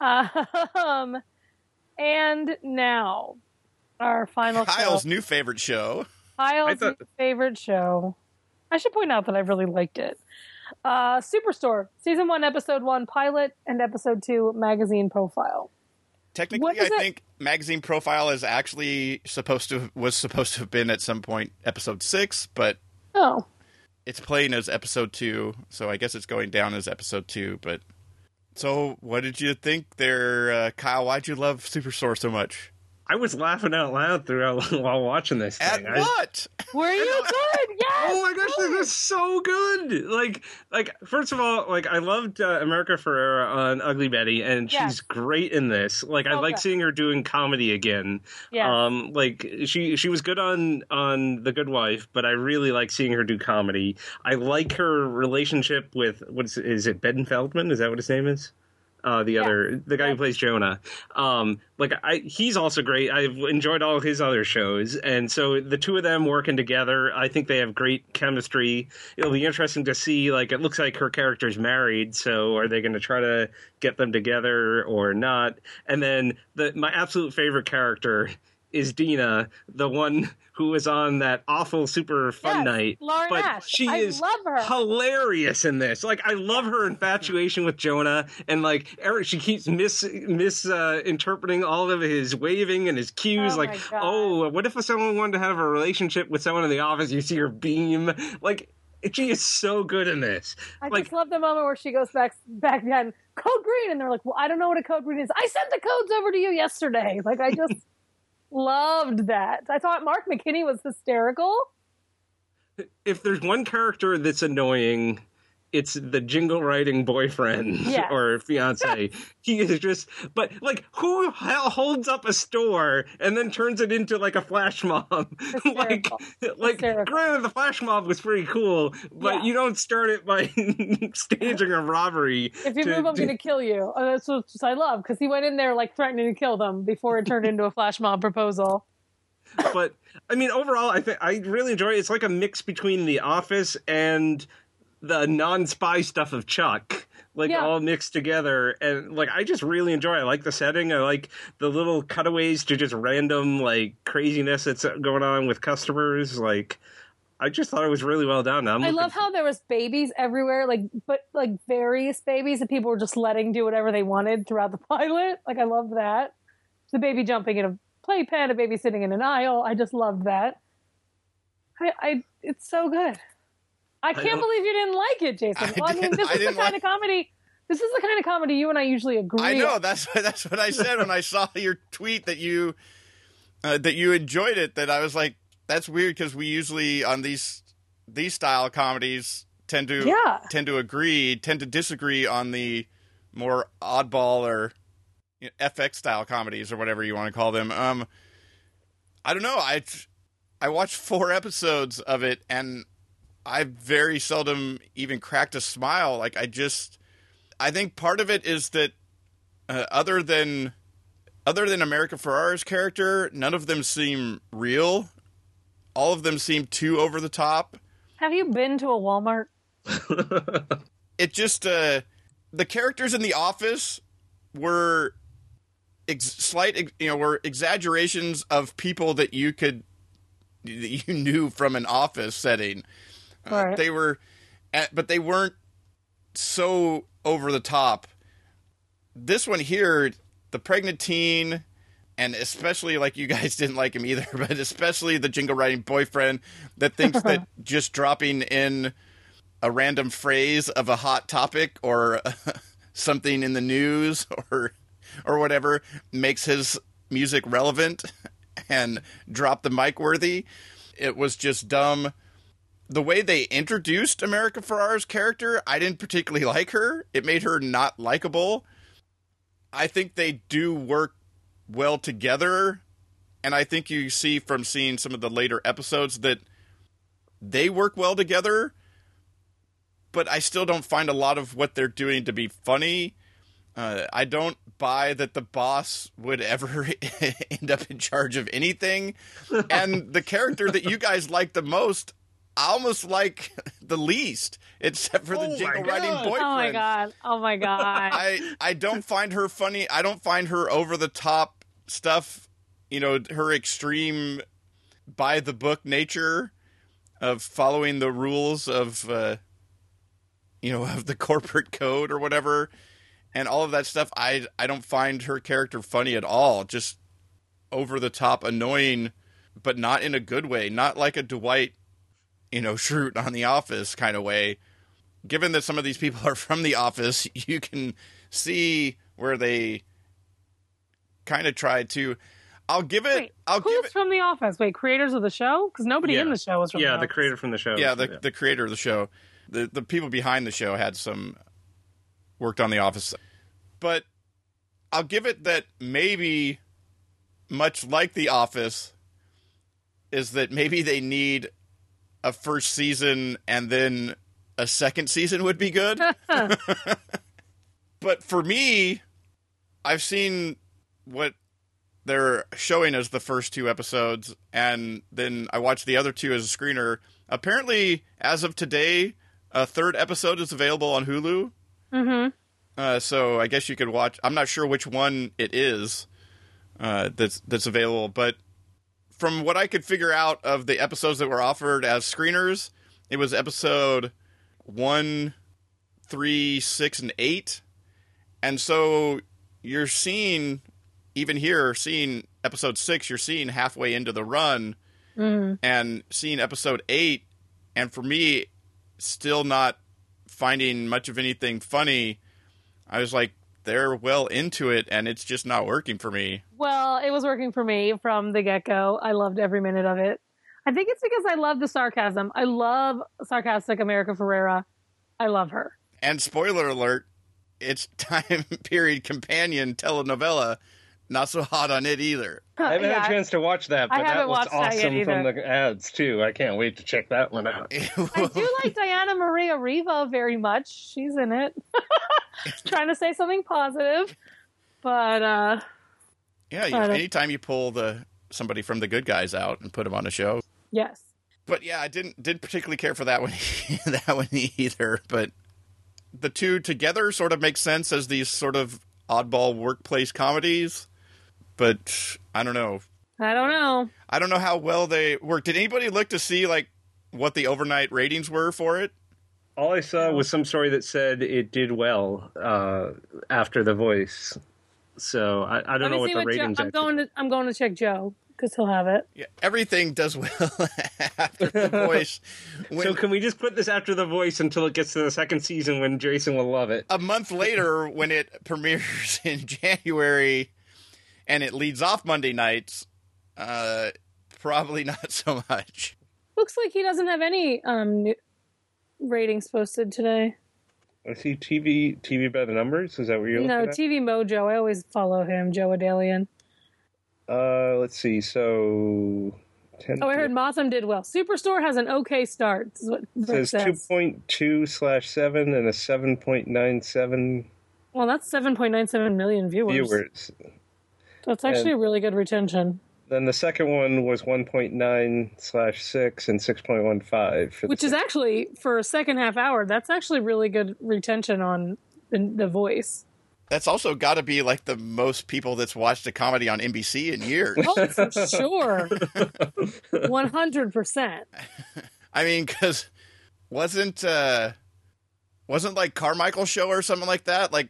Um, and now our final kyle's show. new favorite show Kyle's I thought- favorite show. I should point out that I really liked it. Uh, Superstore, season one, episode one, pilot, and episode two, magazine profile. technically i it? think magazine profile is actually supposed to was supposed to have been at some point episode six but Oh, it's playing as episode two, so I guess it's going down as episode two. But so, what did you think there, uh, Kyle? Why'd you love Superstore so much? I was laughing out loud throughout (laughs) while watching this At thing. I- what? were you (laughs) good? Yes. Oh my gosh, this is so good! Like, like first of all, like I loved uh, America Ferrera on Ugly Betty, and Yes. she's great in this. Like, I like seeing her doing comedy again. Yes. Um, like she she was good on on The Good Wife, but I really like seeing her do comedy. I like her relationship with what's is it Ben Feldman? Is that what his name is? Uh, the Yeah. other the guy who plays Jonah. Um, like I he's also great. I've enjoyed all of his other shows, and so the two of them working together, I think they have great chemistry. It'll be interesting to see. Like it looks like her character's married, so are they going to try to get them together or not? And then the my absolute favorite character is Dina, the one who was on that awful super fun Yes, night. Lauren but Ash. she I is hilarious in this. Like I love her infatuation with Jonah, and like Eric, she keeps mis mis uh, interpreting all of his waving and his cues. Oh like, oh, what if someone wanted to have a relationship with someone in the office? You see her beam. Like she is so good in this. I like just love the moment where she goes back back then, code green, and they're like, "Well, I don't know what a code green is. I sent the codes over to you yesterday." Like, I just (laughs) loved that. I thought Mark McKinney was hysterical. if there's one character that's annoying, it's the jingle writing boyfriend (laughs) Yes. or fiance. (laughs) he is just, but like, who hell holds up a store and then turns it into like a flash mob? (laughs) like, like, Hysterical. granted, the flash mob was pretty cool, but Yeah. you don't start it by staging a robbery. If you to- move, I'm to- going to kill you. Oh, that's what I love because he went in there like threatening to kill them before it turned into a flash mob proposal. but I mean, overall, I think I really enjoy it. It's like a mix between The Office and the non-spy stuff of Chuck, like Yeah. all mixed together. And like, I just really enjoy. it. I like the setting. I like the little cutaways to just random like craziness that's going on with customers. Like, I just thought it was really well done. I'm I love how there was babies everywhere, like but like various babies that people were just letting do whatever they wanted throughout the (laughs) pilot. Like I love that. The baby jumping in a playpen, a baby sitting in an aisle. I just loved that. I, I it's so good. I can't don't- believe you didn't like it, Jason. I Well, I, mean, this I is the kind like- of comedy. This is the kind of comedy you and I usually agree. I know on. that's that's what I said when I saw your tweet that you uh, that you enjoyed it. That I was like, that's weird because we usually on these these style comedies tend to Yeah. tend to agree, tend to disagree on the more oddball or you know, FX style comedies or whatever you want to call them. Um, I don't know. I I watched four episodes of it and I very seldom even cracked a smile. Like I just, I think part of it is that uh, other than other than America Ferrera's character, none of them seem real. All of them seem too over the top. Have you been to a Walmart? (laughs) it just uh the characters in the office were ex- slight ex- you know were exaggerations of people that you could that you knew from an office setting Uh, Right. they were at, but they weren't so over the top this one here the pregnant teen and especially like you guys (laughs) didn't like him either but especially the jingle writing boyfriend that thinks that (laughs) just dropping in a random phrase of a hot topic or (laughs) something in the news or or whatever makes his music relevant and drop the mic worthy. It was just dumb. The way they introduced America Ferrera's character, I didn't particularly (laughs) like her. It made her not likable. I think they do work well together, and I think you see from seeing some of the later episodes that they work well together but I still don't find a lot of what they're doing to be funny. Uh, I don't buy that the boss would (laughs) ever end up in charge of anything. (laughs) and the character that you guys like the most, I almost like (laughs) the least, except for the Oh jingle writing boyfriend. Oh my god! Oh my god! I I don't find her funny. I don't find her over the top stuff. You know, her extreme by the book nature of following the rules of uh, you know (laughs) of the corporate code or whatever, and all of that stuff. I I don't find her character funny at all. Just over the top, annoying, but not in a good way. Not like a Dwight, you know, Schrute on The Office kind of way given that some of these people (laughs) are from the office, you can see where they kind of tried to. I'll give it. Wait, I'll who's give it. from The Office? Wait, creators of the show? Because nobody Yeah. in the show was from. yeah, the, the Office. creator from the show. Yeah, the the creator of the show, the the people behind the show had some worked on the office, but I'll give it that maybe much like the office is that maybe they need a first season and then a second season would be good. (laughs) but for me, I've seen what they're showing as the first two episodes, and then I watched the other two as a screener. Apparently, as of today, a third episode is available on Hulu. Mm-hmm. Uh, so I guess you could watch. I'm not sure which one it is uh, that's that's available, but from what I could figure out of the episodes that were offered as screeners, it was episode one, three, six, and eight, and so you're seeing even here seeing episode six. You're seeing halfway into the run, mm-hmm. and seeing episode eight, and for me, still not finding much of anything funny. I was like, they're well into it, and it's just not working for me. Well, it was working for me from the get go. I loved every minute of it. I think it's because I love the sarcasm. I love sarcastic America Ferrera. I love her. And spoiler alert, it's (laughs) time period companion telenovela. Not so hot on it either. I haven't Yeah, had a chance to watch that, but that haven't looks that yet awesome from the ads too. I can't wait to check that one out. (laughs) I do like Diana Maria Riva very much. She's in it. (laughs) Trying to say something positive. But uh yeah, you know, anytime you pull the somebody from the good guys out and put them on a show. yes. But yeah, I didn't didn't particularly care for that one (laughs) that one either. But the two together sort of make sense as these sort of oddball workplace comedies. But I don't know. I don't know. I don't know how well they worked. Did anybody look to see like what the overnight ratings were for it? All I saw was some story that said it did well uh, after The Voice. So I, I don't Let know what the what Joe, ratings I'm are. going to I'm going to check Joe because he'll have it. Yeah, everything does well (laughs) after the (laughs) voice. When, So can we just put this after The Voice until it gets to the second season when Jason will love it? a month later, when it premieres (laughs) in January, and it leads off Monday nights, uh, probably (laughs) not so much. Looks like he doesn't have any um ratings posted today. I see TV TV by the numbers. Is that what you're No, looking at? TV Mojo. I always follow him, Joe Adalian. Uh, let's see. So, 10 Oh, I heard Motham did well. Superstore has an okay start. Is what it says two says. point two slash seven and a seven point nine seven Well, that's 7.97 million viewers. viewers. That's actually a really good retention, Then the second one was one point nine slash six and six point one five. which is actually for a second half hour. That's actually really good retention on the, the voice. That's also got to be like the most people that's watched a comedy on NBC in years. Oh, for (laughs) sure, one hundred percent. I mean, because wasn't uh, wasn't like Carmichael show or something like that like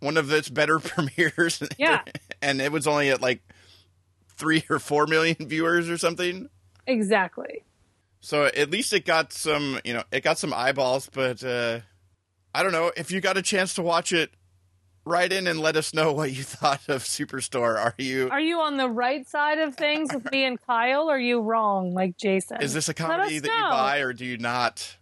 one of its better (laughs) premieres? Yeah. And it was only at like three or four million (laughs) viewers or something. Exactly. So at least it got some, you know, it got some eyeballs. But uh, I don't know if you got a chance to watch it. Write in and let us know what you (laughs) thought of Superstore. Are you? Are you on the right side of things with me and Kyle? Or are you wrong, like Jason? Is this a comedy that you buy or do you not?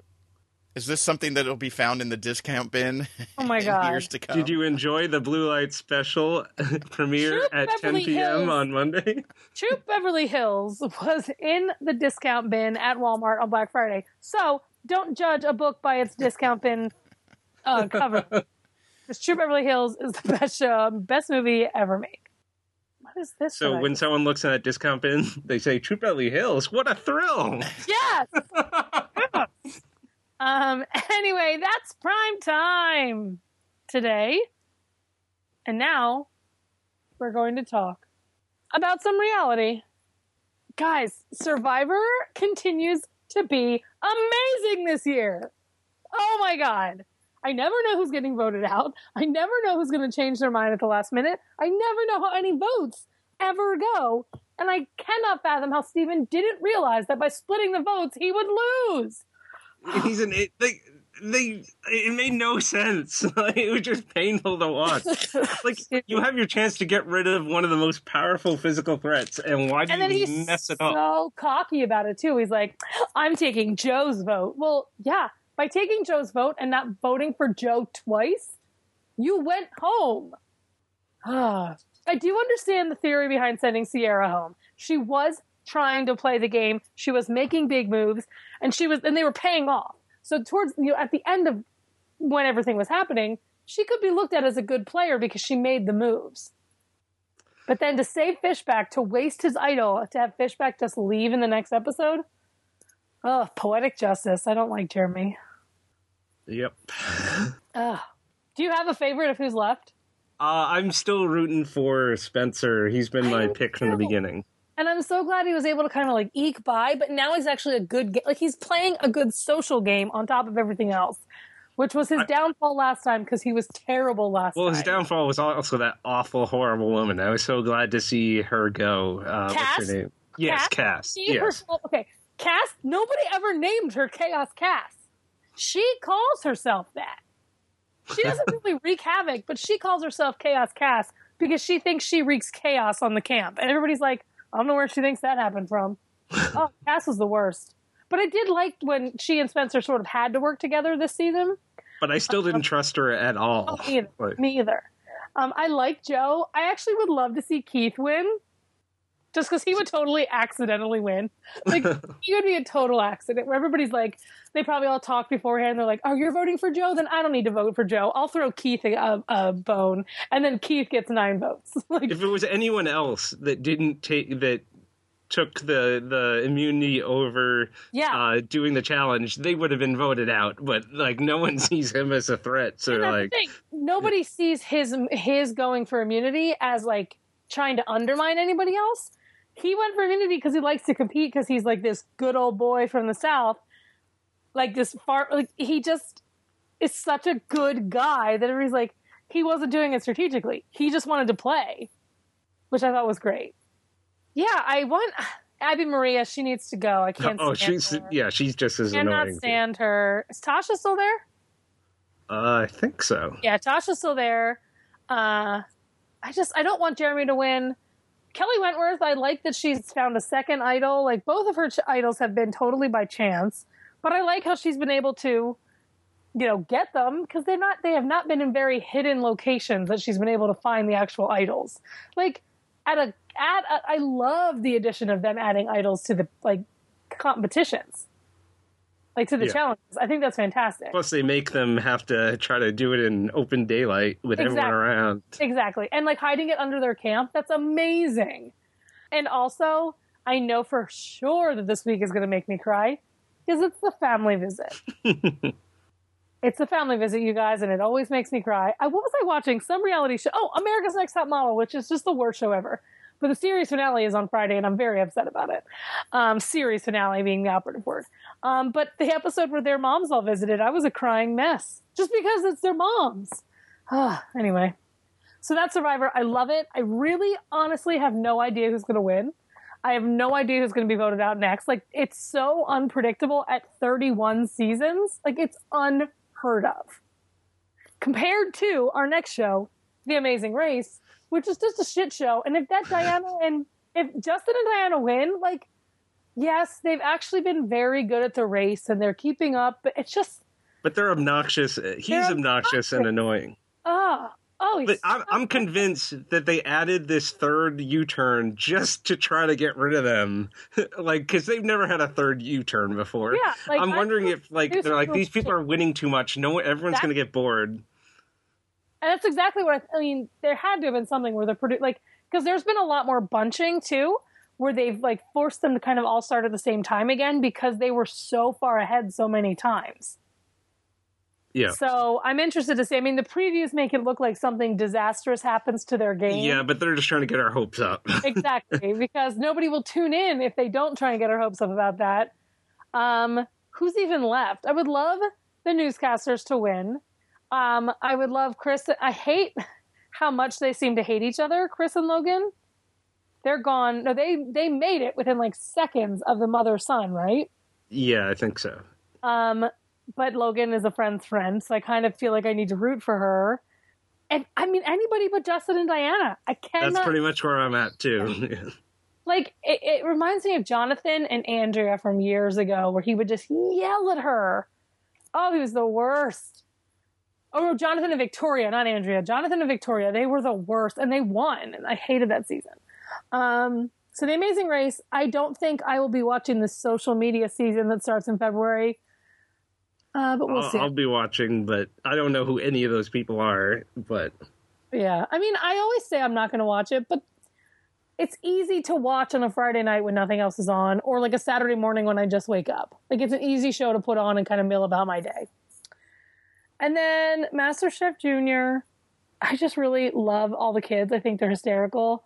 Is this something that will be found in the discount bin? (laughs) Oh my in God. Years to come. Did you enjoy the Blue Light Special (laughs) premiere Shoot at 10 p.m. Hills. on Monday? (laughs) Troop Beverly Hills was in the discount bin at Walmart on Black Friday. So don't judge a book by its discount bin uh, cover. Because Troop Beverly Hills is the best show, best movie ever made. What is this? So when someone looks in that discount bin, they say Troop Beverly Hills. What a thrill! yes. Um. (laughs) Anyway, that's prime time today, and now we're going to talk about some reality. Guys, Survivor continues to be amazing this year. Oh my god. I never know who's getting voted out. I never know who's going to change their mind at the last minute. I never know how any votes ever go. And I cannot fathom how Stephen didn't realize that by splitting the votes, he would lose. (sighs) He's an it, they they it made no sense. (laughs) Like, it was just painful to watch. (laughs) Like you have your chance to get rid of one of the most powerful physical threats, and why do And then you he's mess it so up? So cocky about it too. He's like, "I'm taking Joe's vote." Well, yeah, by taking Joe's vote and not voting for Joe twice, you went home. Ah, (sighs) I do understand the theory behind sending Ciera home. She was trying to play the game. She was making big moves, and she was, and they were paying off. So towards you know, at the end of when everything was happening, she could be looked at as a good player because she made the moves. But then to save Fishbach, to waste his idol, to have Fishbach just leave in the next episode. Oh, poetic justice. I don't like Jeremy. Yep. (laughs) Ugh. Do you have a favorite of who's left? Uh, I'm still rooting for Spencer. He's been my pick from the beginning. And I'm so glad he was able to kind of like eke by, but now he's actually a good game. Like he's playing a good social game on top of everything else, which was his I- downfall last time because he was terrible last Well, time. his downfall was also that awful, horrible woman. I was so glad to see her go. Uh, Kass? What's her name? Yes, Kass? Kass. Yes. herself, okay, Kass, nobody ever named her Chaos Kass. She calls herself that. She doesn't (laughs) really wreak havoc, but she calls herself Chaos Kass because she thinks she wreaks chaos on the camp. And everybody's like, I don't know where she thinks that happened from. oh, (laughs) Kass was the worst. But I did like when she and Spencer sort of had to work together this season. But I still didn't trust her at all. Me either. Like, Me either. Um, I like Joe. I actually would love to see Keith win, just because he would totally accidentally win. Like (laughs) he would be a total accident. Where everybody's like, they probably all talk beforehand. They're like, "Oh, you're voting for Joe? Then I don't need to vote for Joe. I'll throw Keith a, a, bone, and then Keith gets nine votes." (laughs) like, if it was anyone else that didn't take that took the the immunity over yeah. uh, doing the challenge, they would have been voted out. But like no one (laughs) sees him as a threat, so like. Nobody sees his his going for immunity as like trying to undermine anybody else. He went for immunity because he likes to compete because he's like this good old boy from the south, like this far like he just is such a good guy that everybody's like he wasn't doing it strategically. He just wanted to play, which I thought was great. Yeah, I want Abi-Maria. She needs to go. I can't. Oh, she's her. yeah, she's just as cannot annoying. stand her. Is Tasha still there? Uh, I think so. Yeah, Tasha's still there. Uh, I just I don't want Jeremy to win. Kelley Wentworth, I like that she's found a second idol. Like both of her ch- idols have been totally by chance, but I like how she's been able to, you know, get them because they're not they have not been in very hidden locations that she's been able to find the actual idols. Like at a at a, I love the addition of them adding idols to the like competitions, like to the Yeah. challenges. I think that's fantastic. Plus, they make them have to try to do it in open daylight with everyone around. Exactly. And like hiding it under their camp, that's amazing. And also, I know for sure that this week is going to make me cry because it's the family visit. (laughs) it's the family visit, you guys, and it always makes me cry. I, what was I watching? Some reality show. Oh, America's Next Top Model, which is just the worst show ever. But the series finale is on Friday, and I'm very upset about it. Um, series finale being the operative word. Um, but the episode where their moms all visited, I was a crying mess just because it's their moms. anyway, so that's Survivor. I love it. I really, honestly have no idea who's going to win. I have no idea who's going to be voted out next. Like, it's so unpredictable at 31 seasons. Like, it's unheard of. Compared to our next show, The Amazing Race, which is just a shit show. And if that Diana (laughs) and if Justin and Diana win, like, yes, they've actually been very good at the race and they're keeping up, but it's just, But they're obnoxious. He's They're obnoxious and annoying. ah, oh, he's But I'm, I'm convinced that they added this third U-turn just to try to get rid of them, (laughs) like because they've never had a third U-turn before. Yeah, like, I'm wondering think if like they're like these people are winning too much. No, one- everyone's going to get bored. And that's exactly what I, I mean. There had to have been something where they're produ- like because there's been a lot more bunching too, where they've like forced them to kind of all start at the same time again because they were so far ahead so many times. Yeah. So I'm interested to see. I mean, the previews make it look like something disastrous happens to their game. Yeah, but they're just trying to get our hopes up. (laughs) exactly because nobody will tune in if they don't try and get our hopes up about that. Um, who's even left? I would love the newscasters to win. Um, I would love Chris. I hate how much they seem to hate each other. Chris and Logan, they're gone. No, they they made it within like seconds of the mother son, right? yeah, I think so. Um, but Logan is a friend's friend, so I kind of feel like I need to root for her. And I mean, anybody but Justin and Diana. I cannot That's pretty much where I'm at too. (laughs) like it, it reminds me of Jonathan and Andrea from years ago, where he would just yell at her. Oh, he was the worst. Oh, no, Jonathan and Victoria, not Andrea. Jonathan and Victoria, they were the worst, and they won, and I hated that season. Um, so, The Amazing Race, I don't think I will be watching the social media season that starts in February, uh, but we'll I'll, see. I'll be watching, but I don't know who any of those people are. But Yeah. I mean, I always say I'm not going to watch it, but it's easy to watch on a Friday night when nothing else is on, or like a Saturday morning when I just wake up. Like, it's an easy show to put on and kind of mill about my day. And then Master Chef Junior, I just really love all the kids. I think they're hysterical.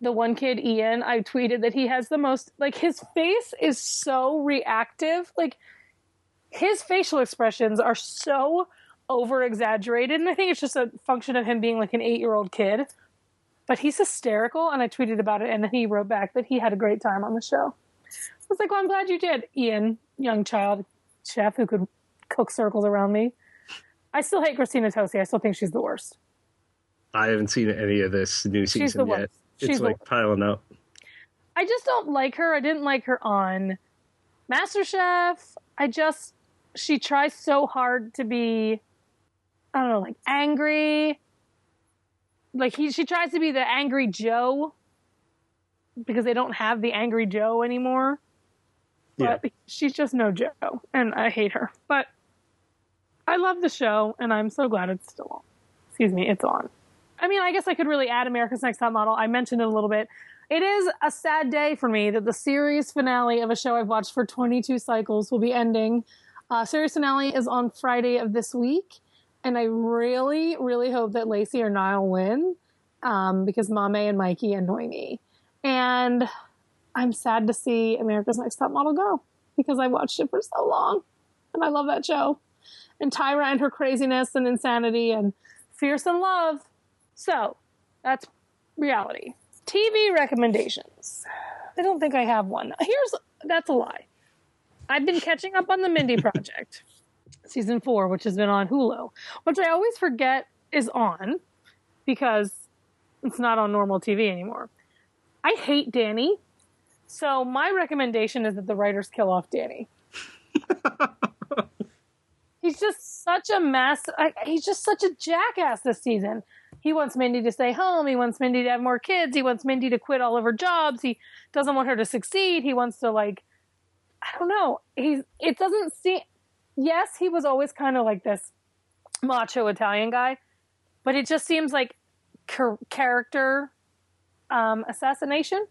The one kid, Ian, I tweeted that he has the most, like, his face is so reactive. Like, his facial expressions are so over exaggerated. And I think it's just a function of him being like an eight year old kid. But he's hysterical. And I tweeted about it. And then he wrote back that he had a great time on the show. I was like, well, I'm glad you did, Ian, young child chef who could cook circles around me. I still hate Christina Tosi. I still think she's the worst. I haven't seen any of this new She's the season worst. yet. She's It's like piling up. I just don't like her. I didn't like her on MasterChef. I just she tries so hard to be I don't know, like angry. Like he she tries to be the angry Joe because they don't have the angry Joe anymore. Yeah. She's just no Joe and I hate her. But I love the show and I'm so glad it's still on. Excuse me, it's on. I mean, I guess I could really add America's Next Top Model. I mentioned it a little bit. It is a sad day for me that the series finale of a show I've watched for 22 cycles will be ending. Uh, series finale is on Friday of this week, and I really, really hope that Lacey or Nyle win um, because Mame and Mikey annoy me. And I'm sad to see America's Next Top Model go because I watched it for so long and I love that show. And Tyra and her craziness and insanity and fierce and love. So that's reality. TV recommendations. I don't think I have one. Here's that's a lie. I've been catching up on the Mindy (laughs) Project, season four, which has been on Hulu, which I always forget is on because it's not on normal TV anymore. I hate Danny, so my recommendation is that the writers kill off Danny. (laughs) he's just such a mess. I, he's just such a jackass this season. He wants Mindy to stay home. He wants Mindy to have more kids. He wants Mindy to quit all of her jobs. He doesn't want her to succeed. He wants to like, I don't know. He's. It doesn't seem. Yes, he was always kind of like this macho Italian guy, but it just seems like char- character um, assassination.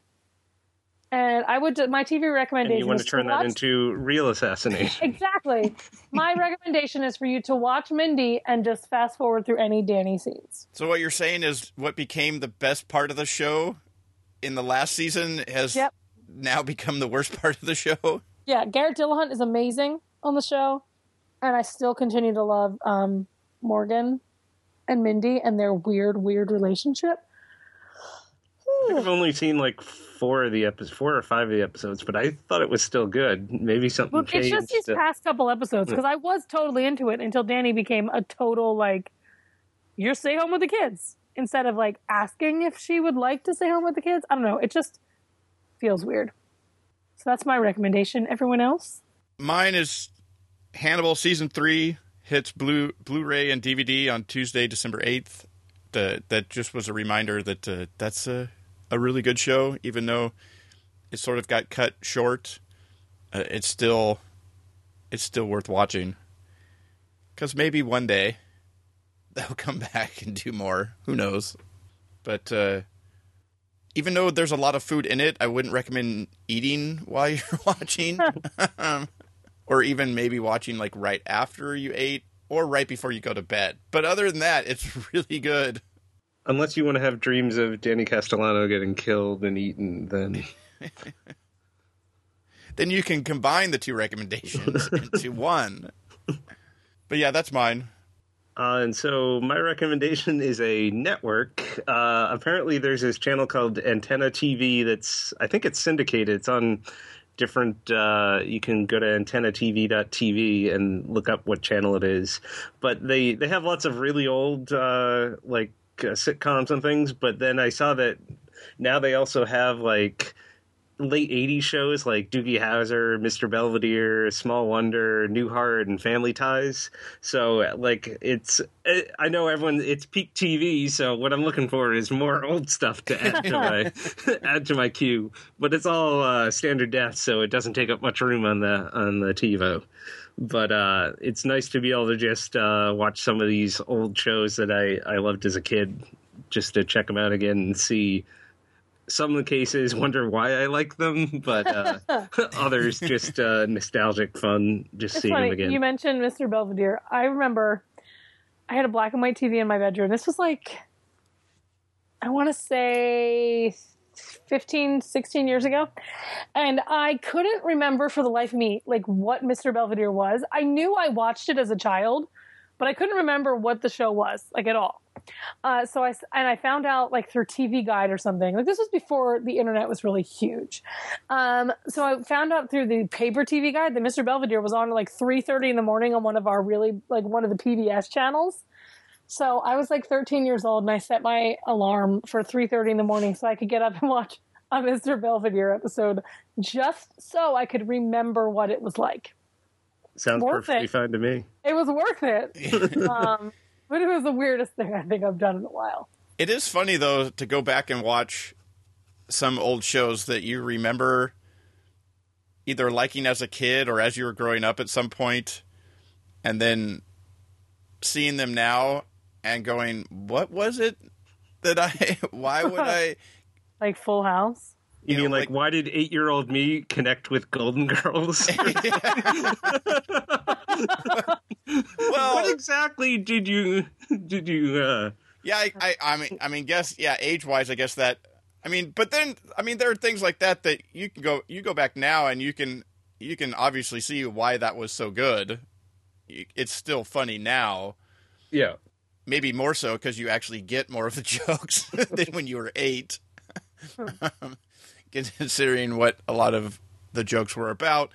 And I would my TV recommendation. And you want to turn watch- that into real assassination. (laughs) exactly. My (laughs) recommendation is for you to watch Mindy and just fast forward through any Danny scenes. So what you're saying is what became the best part of the show in the last season has Yep. now become the worst (laughs) part of the show. Yeah, Garrett Dillahunt is amazing on the show, and I still continue to love um, Morgan and Mindy and their weird, weird relationship. I've only seen like four of the episodes, four or five of the episodes, but I thought it was still good. Maybe something Look, it's just these past couple episodes because I was totally into it until Danny became a total like, "You're stay home with the kids," instead of like asking if she would like to stay home with the kids. I don't know. It just feels weird. So that's my recommendation. Everyone else? Mine is Hannibal season three hits Blu Blu-ray and DVD on Tuesday, December eighth. That that just was a reminder that uh, that's a a really good show, even though it sort of got cut short. Uh, it's still it's still worth watching because maybe one day (laughs) they'll come back and do more. Who knows? But uh, even though there's a lot of food in it, I wouldn't recommend eating (laughs) while you're watching, (laughs) or even maybe watching like right after you ate or right before you go to bed. But other than that, it's really good. Unless you want to have dreams of Danny Castellano getting killed and eaten, then (laughs) Then you can combine the two recommendations (laughs) into one. But yeah, that's mine. Uh, and so my recommendation is a network. Uh, apparently, there's this channel called Antenna TV that's I think it's syndicated. It's on different. Uh, you can go to antennatv.tv and look up what channel it is. But they they have lots of really old uh, like uh, sitcoms and things. But then I saw that now they also have like late 80s shows like Doogie Howser, Mr. Belvedere, Small Wonder, Newhart, and Family Ties. So, like, it's, it, I know everyone, it's peak TV, so what I'm looking for is more (laughs) old stuff to add to my, (laughs) add to my queue. But it's all uh, standard depth, so it doesn't take up much room on the, on the TiVo. But uh, it's nice to be able to just uh, watch some of these old shows that I, I loved as a kid, just to check them out again and see some of the cases (laughs) wonder why I like them, but uh, (laughs) others just uh, nostalgic fun just It's seeing funny. them again. You mentioned Mr. Belvedere. I remember I had a black and white TV in my bedroom. This was like, I want to say 15, 16 years ago. And I couldn't remember for the life of me, like what Mr. Belvedere was. I knew I watched it as a child, but I couldn't remember what the show was, like at all. Uh, so I and I found out like through TV Guide or something. Like this was before the internet was really huge. Um, so I found out through the paper TV Guide that Mr. Belvedere was on like three thirty in the morning on one of our really like one of the PBS channels. So I was like 13 years old and I set my alarm for 3:30 in the morning so I could get up and watch a Mr. Belvedere episode just so I could remember what it was like. Sounds worth perfectly it. fine to me. It was worth it. (laughs) um, but it was the weirdest thing I think I've done in a while. It is funny though to go back and watch some old shows that you remember either liking as a kid or as you were growing up at some point and then seeing them now and going, "What was it that I (laughs) why would I (laughs) Like Full House. You, You mean know, like, like- why did eight year old me connect with Golden Girls? (laughs) Well, what exactly did you did you? uh Yeah, I, I, I mean, I mean, guess, yeah, age wise, I guess that I mean, but then I mean there are things like that that you can go you go back now and you can you can obviously see why that was so good. It's still funny now. Yeah. Maybe more so because you actually get more of the (laughs) jokes (laughs) than when you were eight. (laughs) Considering what a lot of the jokes were about.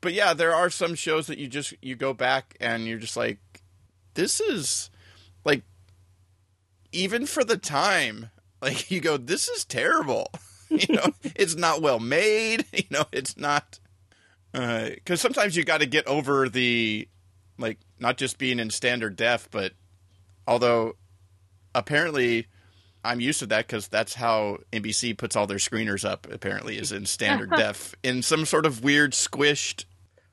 But yeah, there are some shows that you just you go back and you're just like, this is like even for the time, like you go, this is terrible. you know, it's not well made. You know, it's not because uh, sometimes you got to get over the like not just being in standard def, but although apparently I'm used to that because that's how NBC puts all their screeners up. Apparently, is in standard (laughs) def in some sort of weird squished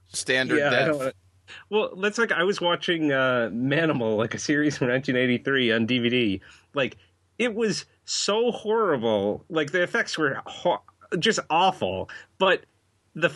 standard yeah, def. Well, that's like I was watching uh, Manimal, like a series from 1983 on DVD. Like it was so horrible. Like the effects were ho- just awful, but the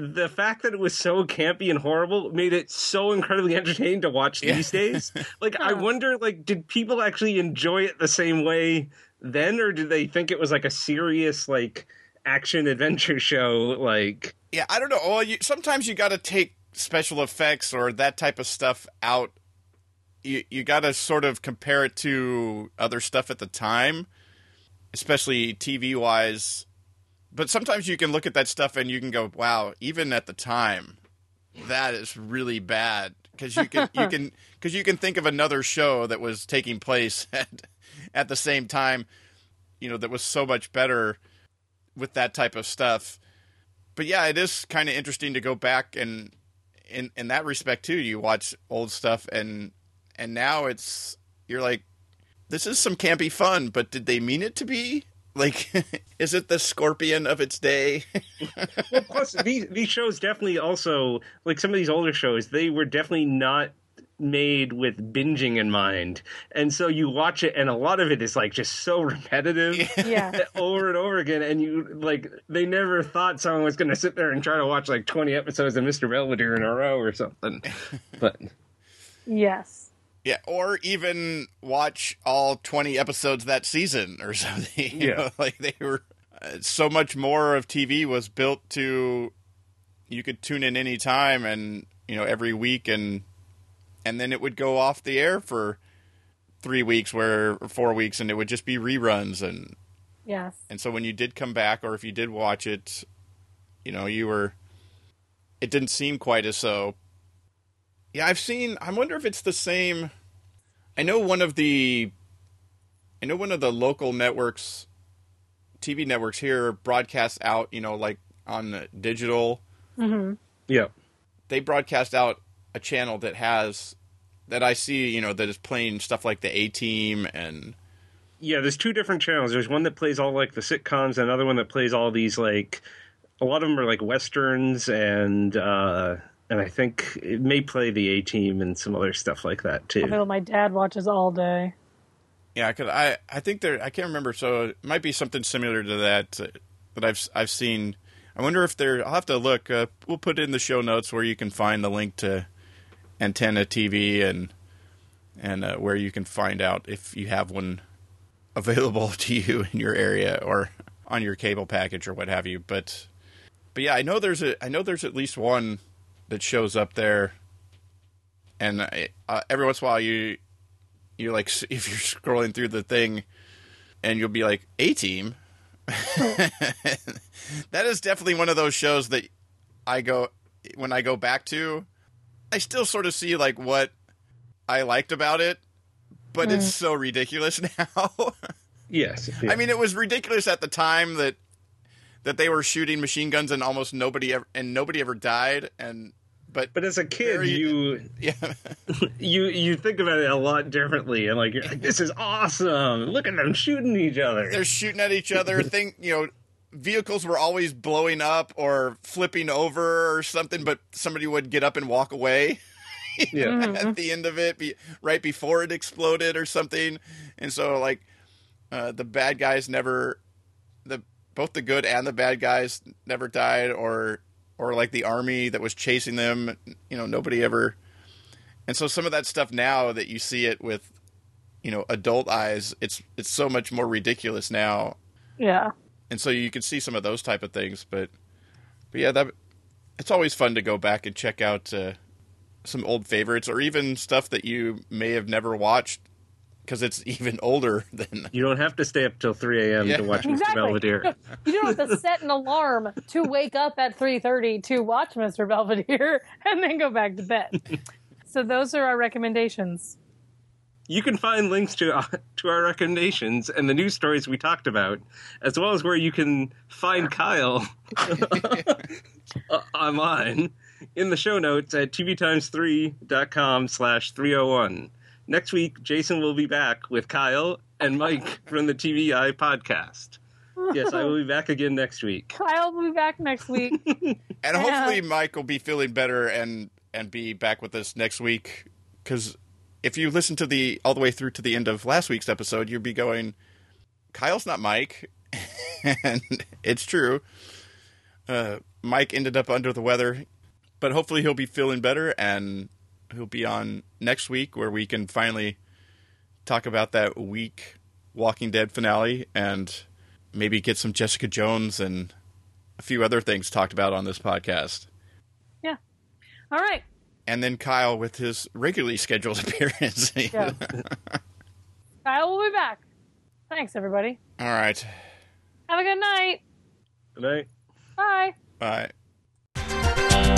the fact that it was so campy and horrible made it so incredibly (laughs) entertaining to watch these days. (laughs) Like I wonder like did people actually enjoy it the same way then or did they think it was like a serious like action adventure (laughs) show like Yeah, I don't know. Well, you, sometimes you got to take special effects or that type of stuff out. You you got to sort of compare it to other stuff at the time, especially TV wise but sometimes you can look at that stuff and you can go, "Wow!" Even at the time, that is really bad because you can you can (laughs) because you can think of another show that was taking place (laughs) at at the same time, you know, that was so much better with that type of stuff. But yeah, it is kind of interesting to go back and in in that respect too. You watch old stuff and and now it's you're like, this is some campy fun, but did they mean it to be? Like, (laughs) is it the Scorpion of its day? (laughs) well, plus these these shows definitely also like some of these older shows. They were definitely not made with binging in mind. And so you watch it and a lot of it is like just so repetitive yeah. (laughs) over and over again and you like they never thought someone was going to sit there and try to watch like 20 episodes of Mr. Belvedere in a row or something. But yes. Yeah, or even watch all 20 episodes that season or (laughs) something. You yeah. Know, like they were uh, so much more of TV was built to you could tune in any time and, you know, every week and and then it would go off the air for 3 weeks where or 4 weeks and it would just be reruns and Yes. And so when you did come back or if you did watch it, you know, you were it didn't seem quite as so. Yeah, I've seen I wonder if it's the same I know one of the I know one of the local networks TV networks here broadcasts out, you know, like on digital. Mm-hmm. Yeah. They broadcast out a channel that has that I see, you know, that is playing stuff like the A Team and yeah, there's two different channels. There's one that plays all like the sitcoms, and another one that plays all these like a lot of them are like westerns and uh and I think it may play the A Team and some other stuff like that too. I know my dad watches all day. Yeah, cause I I think there I can't remember, so it might be something similar to that uh, that I've I've seen. I wonder if there. I'll have to look. Uh, we'll put it in the show notes where you can find the link to Antenna TV and and uh, where you can find out if you have one available (laughs) to you in your area or on your cable package or what have you. But but yeah, I know there's a I know there's at least one that shows up there, and uh, every once in a while you you're like (laughs) if you're scrolling through the thing, and you'll be like a team. (laughs) that is definitely one of those shows that I go when I go back to. I still sort of see like what I liked about it, but mm. it's so ridiculous (laughs) now. yes, yeah. I mean it was ridiculous at the time that that they were shooting machine guns and almost nobody ever and nobody ever died and but but as a kid very, you (laughs) yeah. (laughs) you you think about it a lot differently and like you're like this is awesome. Look at them shooting each other. They're shooting at each other. (laughs) Think you know vehicles were always blowing up or flipping over or something but somebody would get up and walk away yeah. Mm-hmm. at the end of it be, right before it exploded or something. And so like uh, the bad guys never the both the good and the bad guys never died or or like the army that was chasing them. You know, nobody ever. And so some of that stuff now that you see it with, you know, adult eyes, it's it's so much more ridiculous now. Yeah. and so you can see some of those type of things. But but yeah, that it's always fun to go back and check out uh, some old favorites or even stuff that you may have never watched because it's even older (laughs) than. You don't have to stay up till 3 a.m. Yeah. to watch Mr. Belvedere. (laughs) You don't have to set an alarm to wake up at 3:30 to watch Mr. Belvedere (laughs) and then go back to bed. So those are our recommendations. You can find links to uh, to our recommendations and the news stories we talked about, as well as where you can find Kyle uh, online in the show notes at tvtimes3.com slash 301. Next week, Jason will be back with Kyle and Mike from the TVI podcast. Yes, I will be back again next week. Kyle will be back next week. (laughs) And hopefully, Mike will be feeling better and and be back with us next week. Because if you listen to the all the way through to the end of last week's episode, you'd be going, "Kyle's not Mike," (laughs) and it's true. Uh, Mike ended up under the weather, but hopefully he'll be feeling better and he'll be on next week where we can finally talk about that week Walking Dead finale and maybe get some Jessica Jones and a few other things talked about on this podcast. yeah. All right. And then Kyle with his regularly scheduled (laughs) appearance. Yeah. (laughs) Kyle will be back. Thanks, everybody. All right. Have a good night. Good night. Bye. Bye.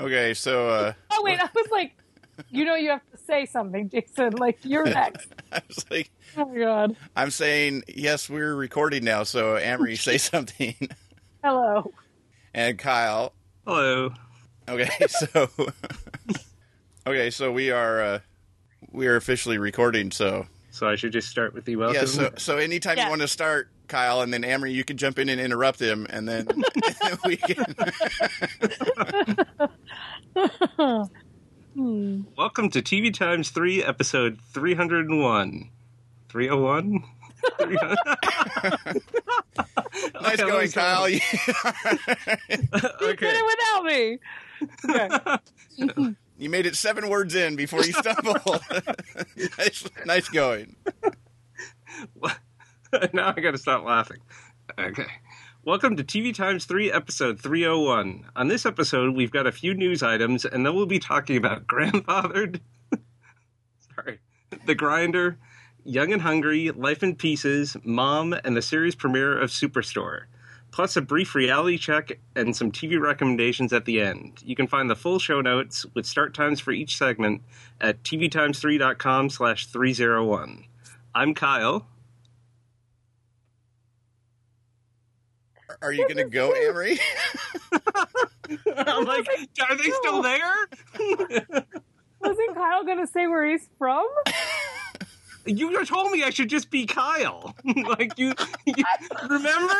Okay, so uh, Oh wait, I was like, you know, you have to say something, Jason. Like you're (laughs) next. I was like, Oh my god. I'm saying yes, we're recording now. So Amrie, say (laughs) something, Hello. and Kyle. Hello. Okay, (laughs) so okay, so we are uh, we are officially recording. So So I should just start with the welcome. yeah, so so anytime Yeah. you want to start, Kyle, and then Amrie, you can jump in and interrupt him, and then (laughs) we can. (laughs) Hmm. Welcome to TV Times 3, episode 301. 301? (laughs) Nice Okay, going. Kyle. You did okay. it without me. Okay. You made it seven words in before you stumbled. (laughs) (laughs) nice, nice going. (laughs) now I gotta stop laughing. Okay. Welcome to TV Times 3, episode 301. On this episode, we've got a few news items, and then we'll be talking about Grandfathered, sorry, The Grinder, Young and Hungry, Life in Pieces, Mom, and the series premiere of Superstore. Plus a brief reality check and some TV recommendations at the end. You can find the full show notes with start times for each segment at tvtimes3.com slash 301. I'm Kyle. Are you going to go, Amrie? (laughs) I'm like, are they still there? (laughs) Wasn't Kyle gonna say where he's from? you told me I should just be Kyle. (laughs) like you, you remember?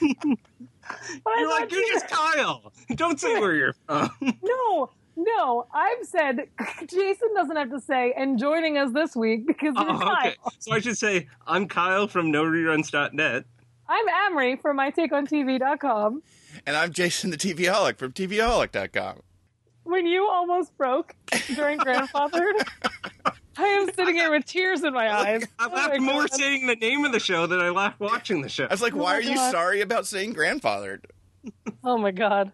But I You're like you're you- just Kyle. Don't say where you're from. (laughs) No, no. I've said Jason doesn't have to say and joining us this week because you're Oh, Kyle. okay. So I should say I'm Kyle from NoReruns.net. I'm Amrie from MyTakeOnTV.com. and I'm Jason the TVaholic from TVaholic.com. When you almost broke during (laughs) Grandfathered, (laughs) I am sitting here with tears in my eyes. I Oh my laughed more God. saying the name of the show than I laughed watching the show. I was like, Oh why my are you sorry about saying grandfathered? Oh my god.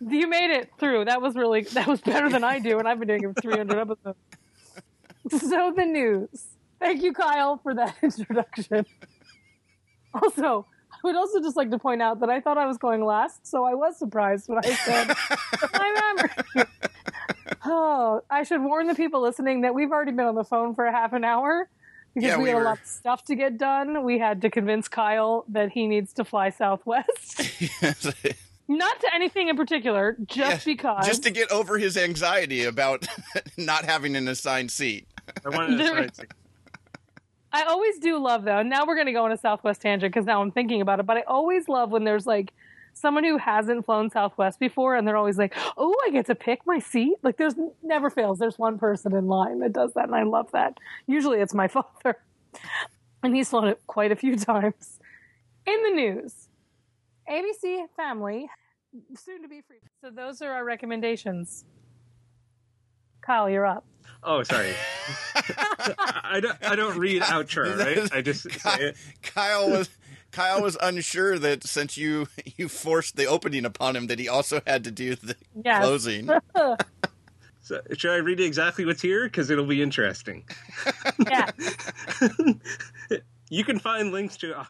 You made it through. That was really that was better than I do, and I've been doing it for 300 episodes. So the news. Thank you, Kyle, for that (laughs) introduction. Also, I would also just like to point out that I thought I was going last, so I was surprised when I said (laughs) I'm Amber. Oh, I should warn the people listening that we've already been on the phone for a half an hour because Yeah, we, we had were- a lot of stuff to get done. We had to convince Kyle that he needs to fly Southwest. (laughs) Not to anything in particular, just Yeah, because. Just to get over his anxiety about (laughs) not having an assigned seat. I wanted to There- say, I always do love though. Now we're going to go on a Southwest tangent because now I'm thinking about it. But I always love when there's like someone who hasn't flown Southwest before, and they're always like, "Oh, I get to pick my seat." Like there's never fails. There's one person in line that does that, and I love that. Usually it's my (laughs) father, and he's flown it quite a few times. In the news, ABC Family soon to be free. So those are our recommendations. Kyle, you're up. oh, sorry. (laughs) I don't. I don't read outro. Right. I just say it. Kyle was Kyle was unsure that since you (laughs) you forced the opening upon him, that he also had to do the Yes. closing. (laughs) So, should I read exactly what's here? Because it'll be interesting. Yeah. (laughs) You can find links to